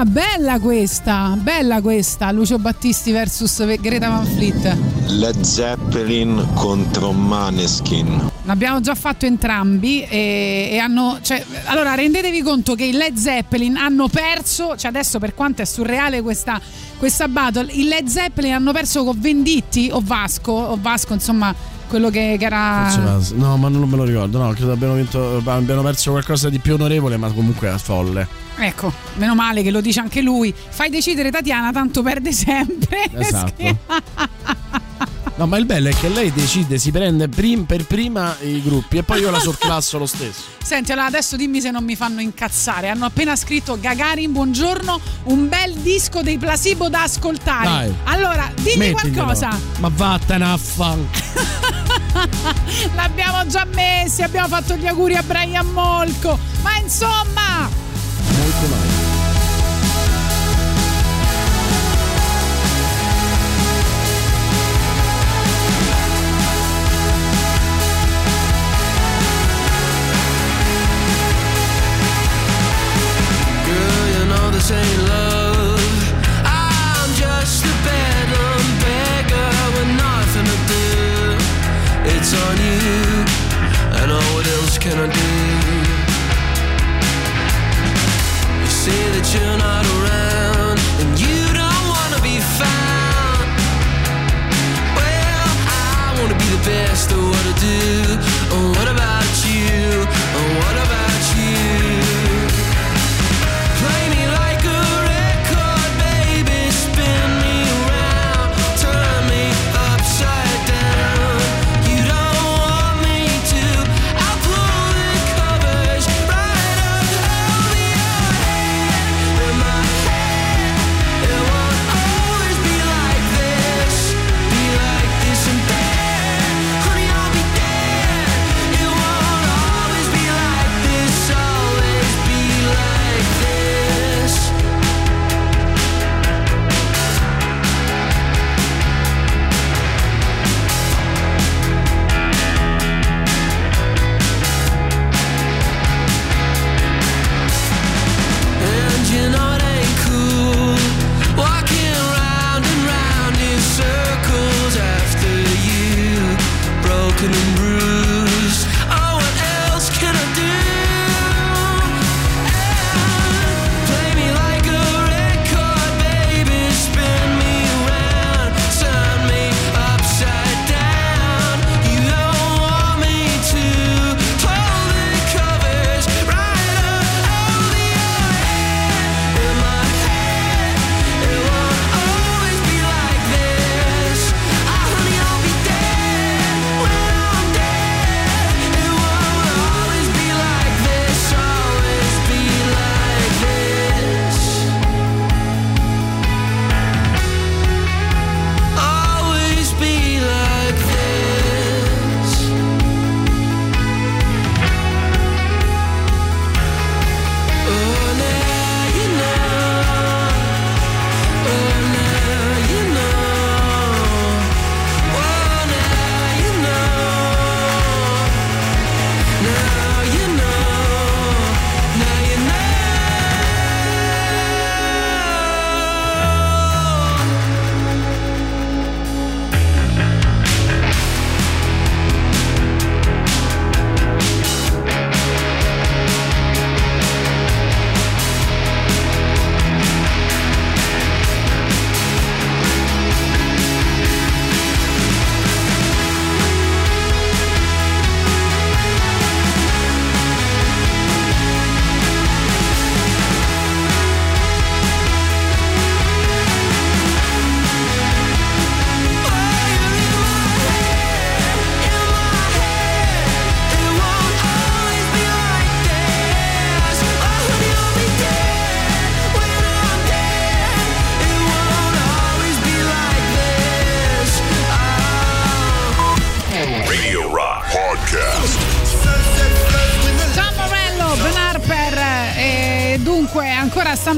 Ah, bella questa, bella questa. Lucio Battisti versus Greta Van Fleet. Led Zeppelin contro Maneskin. L'abbiamo già fatto entrambi e, e hanno. Cioè, allora rendetevi conto che i Led Zeppelin hanno perso. Cioè, adesso per quanto è surreale questa, questa battle, i Led Zeppelin hanno perso con Venditti o Vasco. O Vasco, insomma, quello che, che era. Forse No, ma non me lo ricordo. No, credo abbiano, vinto, abbiano perso qualcosa di più onorevole, ma comunque è folle. Ecco, meno male che lo dice anche lui. Fai decidere Tatiana, tanto perde sempre. Esatto. No, ma il bello è che lei decide, si prende prim- per prima i gruppi e poi io la sorclasso lo stesso. Senti, allora adesso dimmi se non mi fanno incazzare. Hanno appena scritto Gagarin, buongiorno, un bel disco dei Placebo da ascoltare. Dai. Allora, dimmi Mettiglielo. qualcosa. Ma vattene a fan. L'abbiamo già messi, abbiamo fatto gli auguri a Brian Molko. Ma insomma, Molto male. Can I do? You say that you're not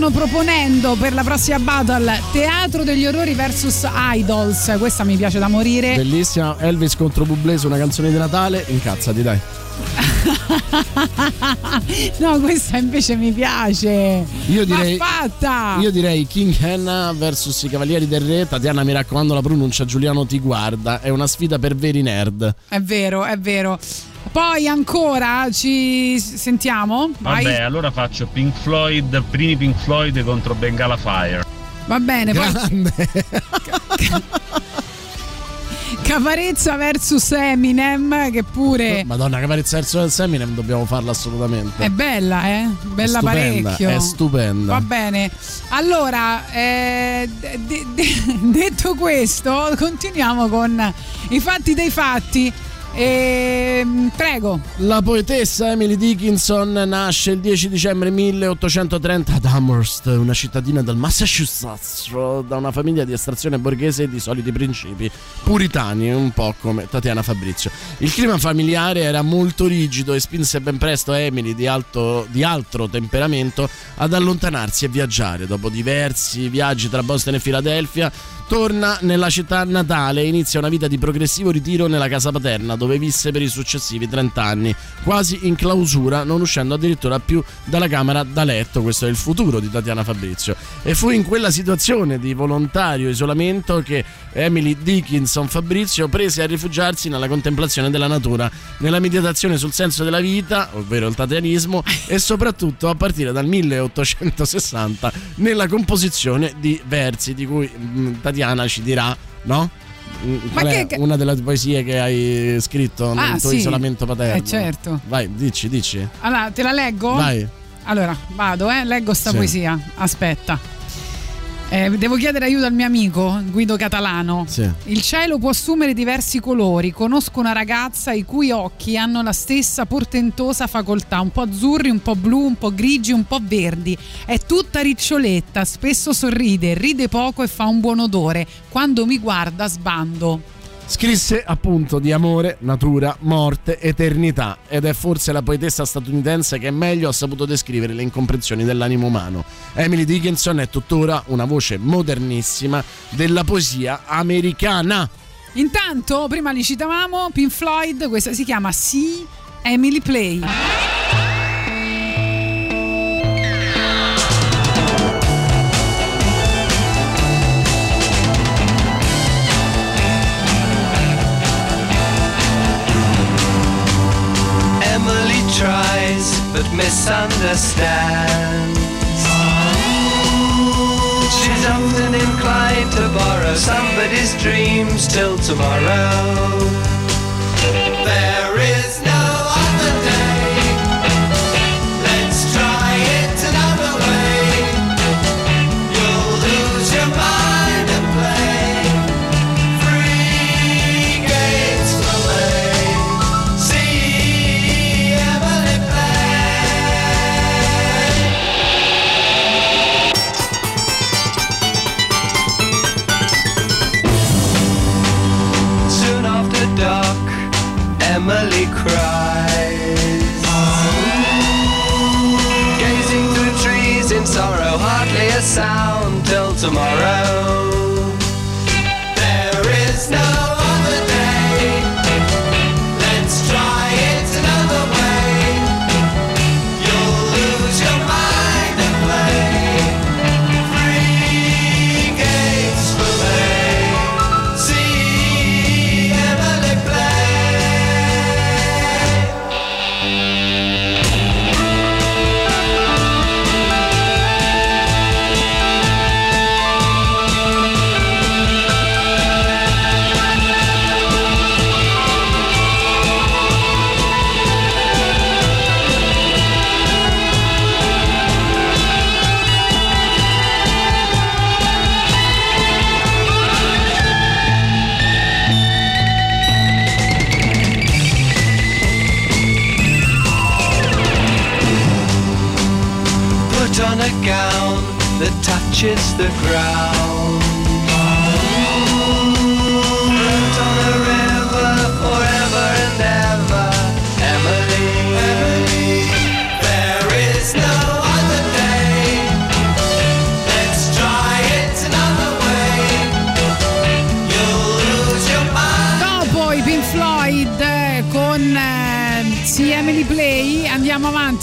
stanno proponendo per la prossima battle Teatro degli orrori versus Idols. Questa mi piace da morire. Bellissima Elvis contro Bublé su una canzone di Natale, incazzati dai. no, questa invece mi piace. Io direi, fatta! io direi King Henna versus i Cavalieri del Re. Tatiana, mi raccomando, la pronuncia. Giuliano ti guarda. È una sfida per veri nerd. È vero, è vero. Poi ancora ci sentiamo? Vai. Vabbè, allora faccio Pink Floyd, primi Pink Floyd contro Bengala Fire. Va bene, poi Caparezza versus Eminem che pure Madonna, caparezza verso del Seminem dobbiamo farla assolutamente. è bella, eh? Bella È stupenda, parecchio. È stupenda. Va bene. Allora, eh, de- de- detto questo, continuiamo con i fatti dei fatti. Ehm, prego. La poetessa Emily Dickinson nasce il 10 dicembre 1830 ad Amherst, una cittadina del Massachusetts, da una famiglia di estrazione borghese e di soliti principi puritani, un po' come Tatiana Fabrizio. Il clima familiare era molto rigido e spinse ben presto Emily, di, alto, di altro temperamento, ad allontanarsi e viaggiare. Dopo diversi viaggi tra Boston e Filadelfia, torna nella città natale e inizia una vita di progressivo ritiro nella casa paterna, dove visse per i successivi 30 anni, quasi in clausura, non uscendo addirittura più dalla camera da letto. Questo è il futuro di Tatiana Fabrizio. E fu in quella situazione di volontario isolamento che Emily Dickinson Fabrizio prese a rifugiarsi nella contemplazione della natura, nella meditazione sul senso della vita, ovvero il tatianismo, e soprattutto a partire dal 1860 nella composizione di versi di cui mm, Tatiana ci dirà, no? Mm, Qual è che- una delle poesie che hai scritto Ah, nel tuo sì. isolamento paterno? Eh, certo. Vai, dici, dici. Allora, te la leggo? Vai. Allora, vado, eh, leggo sta Sì. poesia. Aspetta. Eh, devo chiedere aiuto al mio amico Guido Catalano. Sì. Il cielo può assumere diversi colori. Conosco una ragazza i cui occhi hanno la stessa portentosa facoltà, un po' azzurri, un po' blu, un po' grigi, un po' verdi. È tutta riccioletta, spesso sorride, ride poco e fa un buon odore. Quando mi guarda sbando. Scrisse appunto di amore, natura, morte, eternità ed è forse la poetessa statunitense che meglio ha saputo descrivere le incomprensioni dell'animo umano. Emily Dickinson è tuttora una voce modernissima della poesia americana. Intanto, prima li citavamo, Pink Floyd, questa si chiama See Emily Play. Misunderstands. She's often inclined to borrow somebody's dreams till tomorrow. After Emily cries. Gazing through trees in sorrow, hardly a sound till tomorrow. Touches the ground.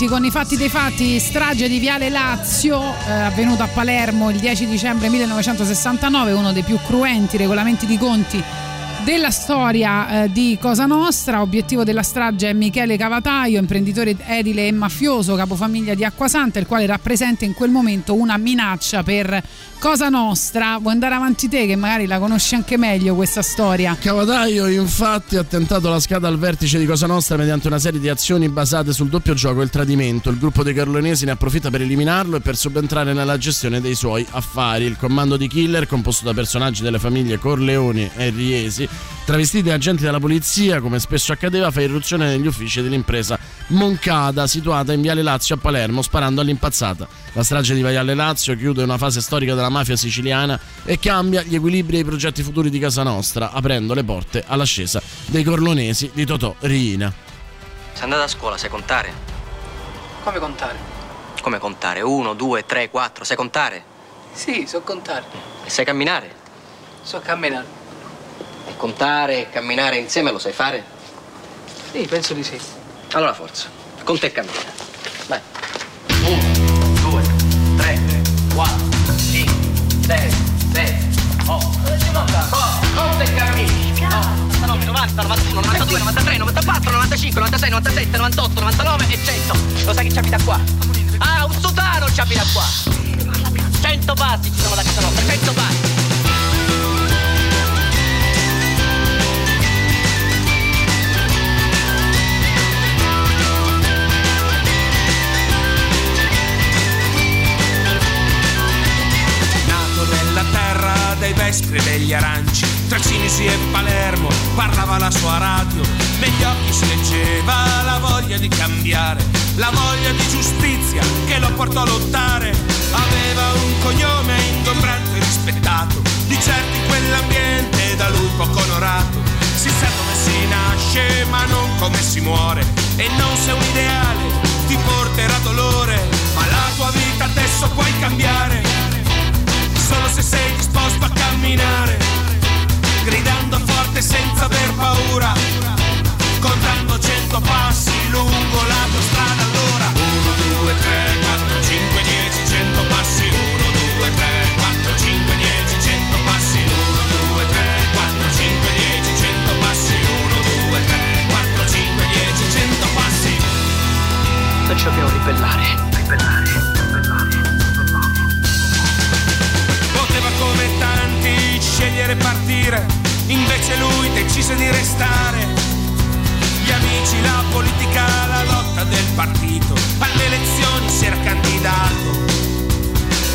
Con i fatti dei fatti. Strage di Viale Lazio, eh, avvenuta a Palermo il 10 dicembre 1969, uno dei più cruenti regolamenti di conti della storia eh, di Cosa Nostra. Obiettivo della strage è Michele Cavataio, imprenditore edile e mafioso, capofamiglia di Acquasanta, il quale rappresenta in quel momento una minaccia per Cosa Nostra. Vuoi andare avanti te che magari la conosci anche meglio questa storia? Cavataio infatti ha tentato la scada al vertice di Cosa Nostra mediante una serie di azioni basate sul doppio gioco e il tradimento. Il gruppo dei Corleonesi ne approfitta per eliminarlo e per subentrare nella gestione dei suoi affari. Il comando di killer, composto da personaggi delle famiglie Corleoni e Riesi, travestiti da agenti della polizia, come spesso accadeva, fa irruzione negli uffici dell'impresa Moncada, situata in Viale Lazio a Palermo, sparando all'impazzata. La strage di Viale Lazio chiude una fase storica della mafia siciliana e cambia gli equilibri e i progetti futuri di Casa Nostra, aprendo le porte all'ascesa dei Corlonesi di Totò Riina. Sei andata a scuola, sai contare? Come contare? Come contare? Uno, due, tre, quattro, sai contare? Sì, so contare. E sai camminare? So camminare. Contare e camminare insieme lo sai fare? Sì, penso di sì. Allora forza, conta e cammina. Vai. 4, 5, 6, 7, 8. Conta e cammini. 99, 90, 91, 92, 93, 94, 95, 96, 97, 98, 99 e 100. Lo sai chi ci abita qua? Ah, un sotano ci abita qua. 100 passi ci sono da casa nostra, 100 passi. Terra dei vespri e degli aranci, tra Cinisi e Palermo parlava la sua radio, negli occhi si leggeva la voglia di cambiare, la voglia di giustizia che lo portò a lottare. Aveva un cognome ingombrante e rispettato, di in quell'ambiente da lui poco onorato. Si sa come si nasce ma non come si muore, e non se un ideale ti porterà dolore, ma la tua vita adesso puoi cambiare solo se sei disposto a camminare, gridando forte senza aver paura, contando cento passi lungo la strada allora. 1, 2, 3, 4, 5, 10, 100 passi, 1, 2, 3, 4, 5, 10, 100 passi, 1, 2, 3, 4, 5, 10, 100 passi, 1, 2, 3, 4, 5, 10, 100 passi. Ribellare. Ribellare. Invece lui decise di restare. Gli amici, la politica, la lotta del partito, alle elezioni si era candidato.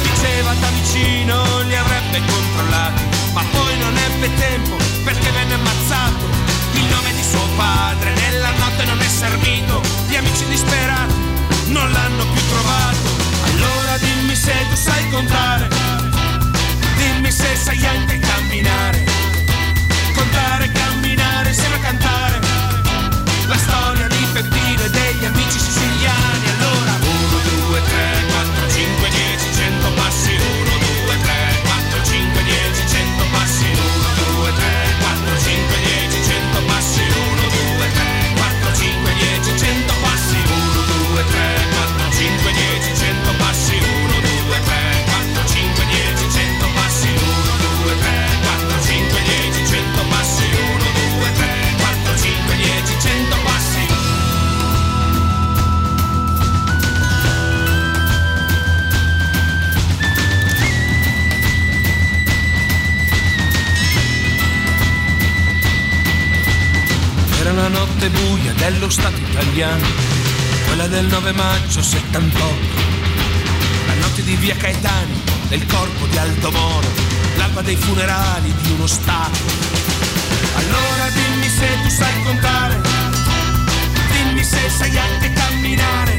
Diceva da vicino li avrebbe controllati, ma poi non ebbe tempo perché venne ammazzato. Il nome di suo padre nella notte non è servito, gli amici disperati non l'hanno più trovato. Allora dimmi se tu sai contare. Dimmi se sai anche camminare. Contare, camminare, insieme a cantare. La storia di Peppino e degli amici siciliani. Allora 1, 2, 3, 4, 5, notte buia dello Stato italiano, quella del 9 maggio 78. La notte di via Caetani, del corpo di Aldo Moro, l'alba dei funerali di uno Stato. Allora dimmi se tu sai contare, dimmi se sai anche camminare,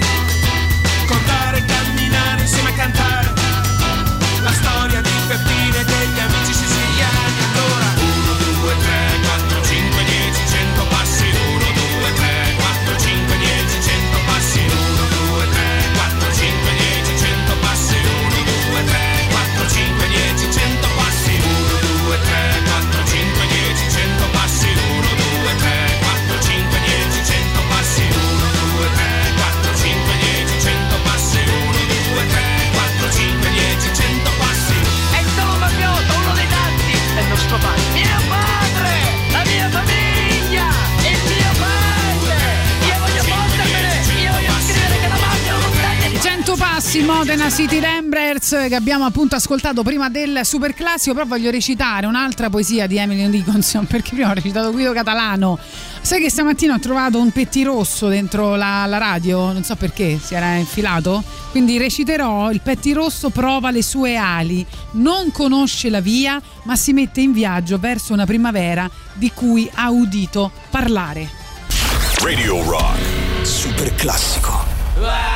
contare, camminare, insieme a cantare. La storia di Peppino e degli amici Rossi Modena City Lamberts che abbiamo appunto ascoltato prima del super classico, però voglio recitare un'altra poesia di Emily Dickinson perché prima ho recitato Guido Catalano. Sai che stamattina ho trovato un pettirosso dentro la, la radio, non so perché, si era infilato? Quindi reciterò il pettirosso prova le sue ali, non conosce la via, ma si mette in viaggio verso una primavera di cui ha udito parlare. Radio Rock. Super classico.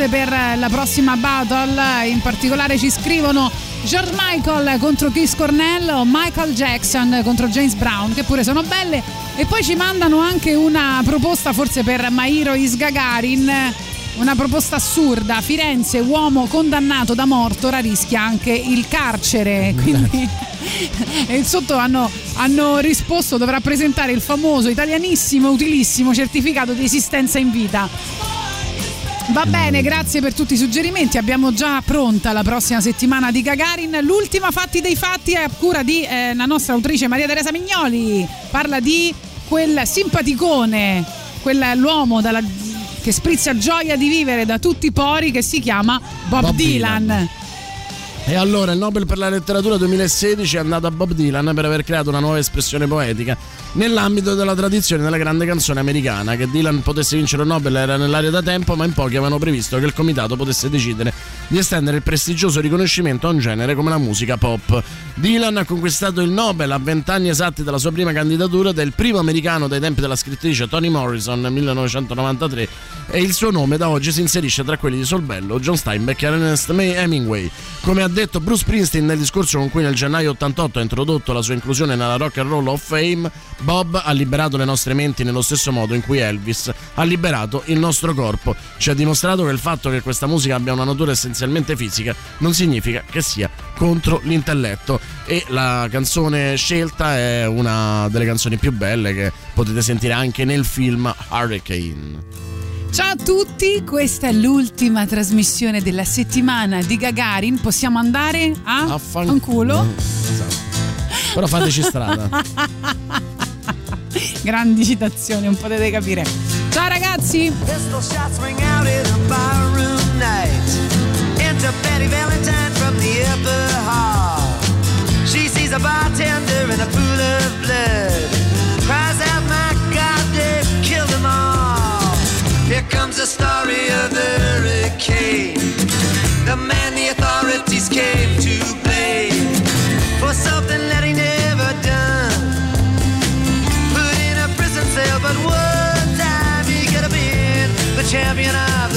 Proposte per la prossima battle. In particolare ci scrivono George Michael contro Chris Cornell o Michael Jackson contro James Brown, che pure sono belle. E poi ci mandano anche una proposta forse per Mairo Is Gagarin. Una proposta assurda, Firenze, uomo condannato da morto, ora rischia anche il carcere. Quindi e sotto hanno, hanno risposto dovrà presentare il famoso italianissimo utilissimo certificato di esistenza in vita. Va bene, grazie per tutti i suggerimenti. Abbiamo già pronta la prossima settimana di Gagarin. L'ultima fatti dei fatti è a cura di eh, la nostra autrice Maria Teresa Mignoli. Parla di quel simpaticone, quell'uomo dalla- che sprizza gioia di vivere da tutti i pori che si chiama Bob, Bob Dylan. Dylan. E allora il Nobel per la letteratura 2016 è andato a Bob Dylan per aver creato una nuova espressione poetica nell'ambito della tradizione della grande canzone americana. Che Dylan potesse vincere il Nobel era nell'aria da tempo, ma in pochi avevano previsto che il comitato potesse decidere di estendere il prestigioso riconoscimento a un genere come la musica pop. Dylan ha conquistato il Nobel a vent'anni esatti dalla sua prima candidatura del primo americano dai tempi della scrittrice Toni Morrison nel 1993 e il suo nome da oggi si inserisce tra quelli di Solbello, John Steinbeck e Ernest May Hemingway. Come ha detto Bruce Springsteen nel discorso con cui nel gennaio 88 ha introdotto la sua inclusione nella Rock and Roll of Fame, Bob ha liberato le nostre menti nello stesso modo in cui Elvis ha liberato il nostro corpo. Ci ha dimostrato che il fatto che questa musica abbia una natura essenzialmente fisica non significa che sia contro l'intelletto e la canzone scelta è una delle canzoni più belle che potete sentire anche nel film Hurricane. Ciao a tutti, questa è l'ultima trasmissione della settimana di Gagarin. Possiamo andare a, fanculo? Esatto. Però fateci strada. Grandi citazioni, non potete capire. Ciao ragazzi! Betty Valentine from the upper hall. She sees a bartender in a pool of blood. Cries out, my God, they've killed them all. Here comes the story of the hurricane. The man the authorities came to blame for something that he never done. Put in a prison cell, but one time he could have been the champion of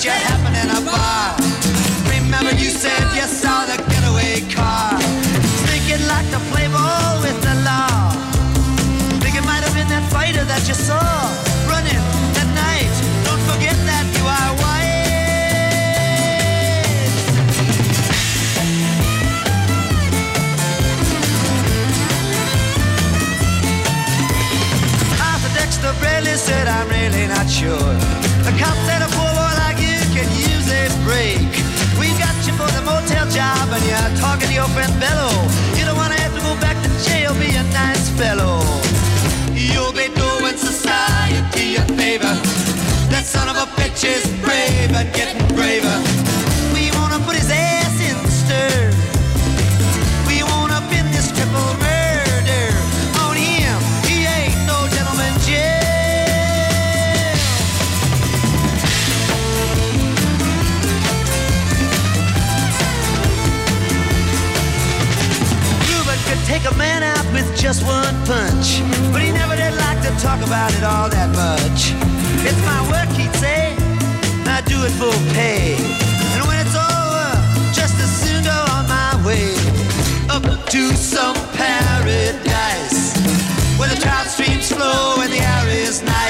that you happened in a bar. Remember you said you saw the getaway car. Thinking like the playboy with the law. Think it might have been that fighter that you saw running that night. Don't forget that you are white. Dexter Bailey said, I'm really not sure. Talking to your friend Bello. You don't wanna have to go back to jail, be a nice fellow. You'll be doing society a favor. That son of a bitch is brave and getting braver. A man out with just one punch, but he never did like to talk about it all that much. It's my work, he'd say. I do it for pay. And when it's over, just as soon go on my way up to some paradise where the trout streams flow and the air is nice,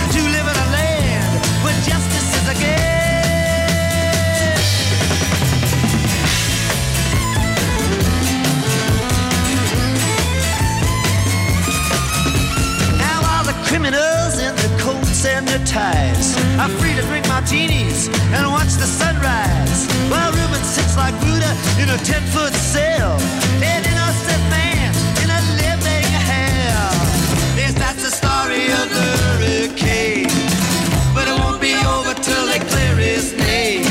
criminals in their coats and their ties are free to drink martinis and watch the sunrise. While Reuben sits like Buddha in a ten-foot cell, an innocent man in a living hell. Yes, that's the story of the hurricane. But it won't be over till they clear his name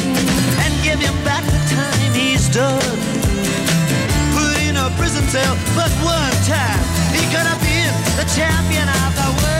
and give him back the time he's done. Put in a prison cell, but one time he could have been the champion of the world.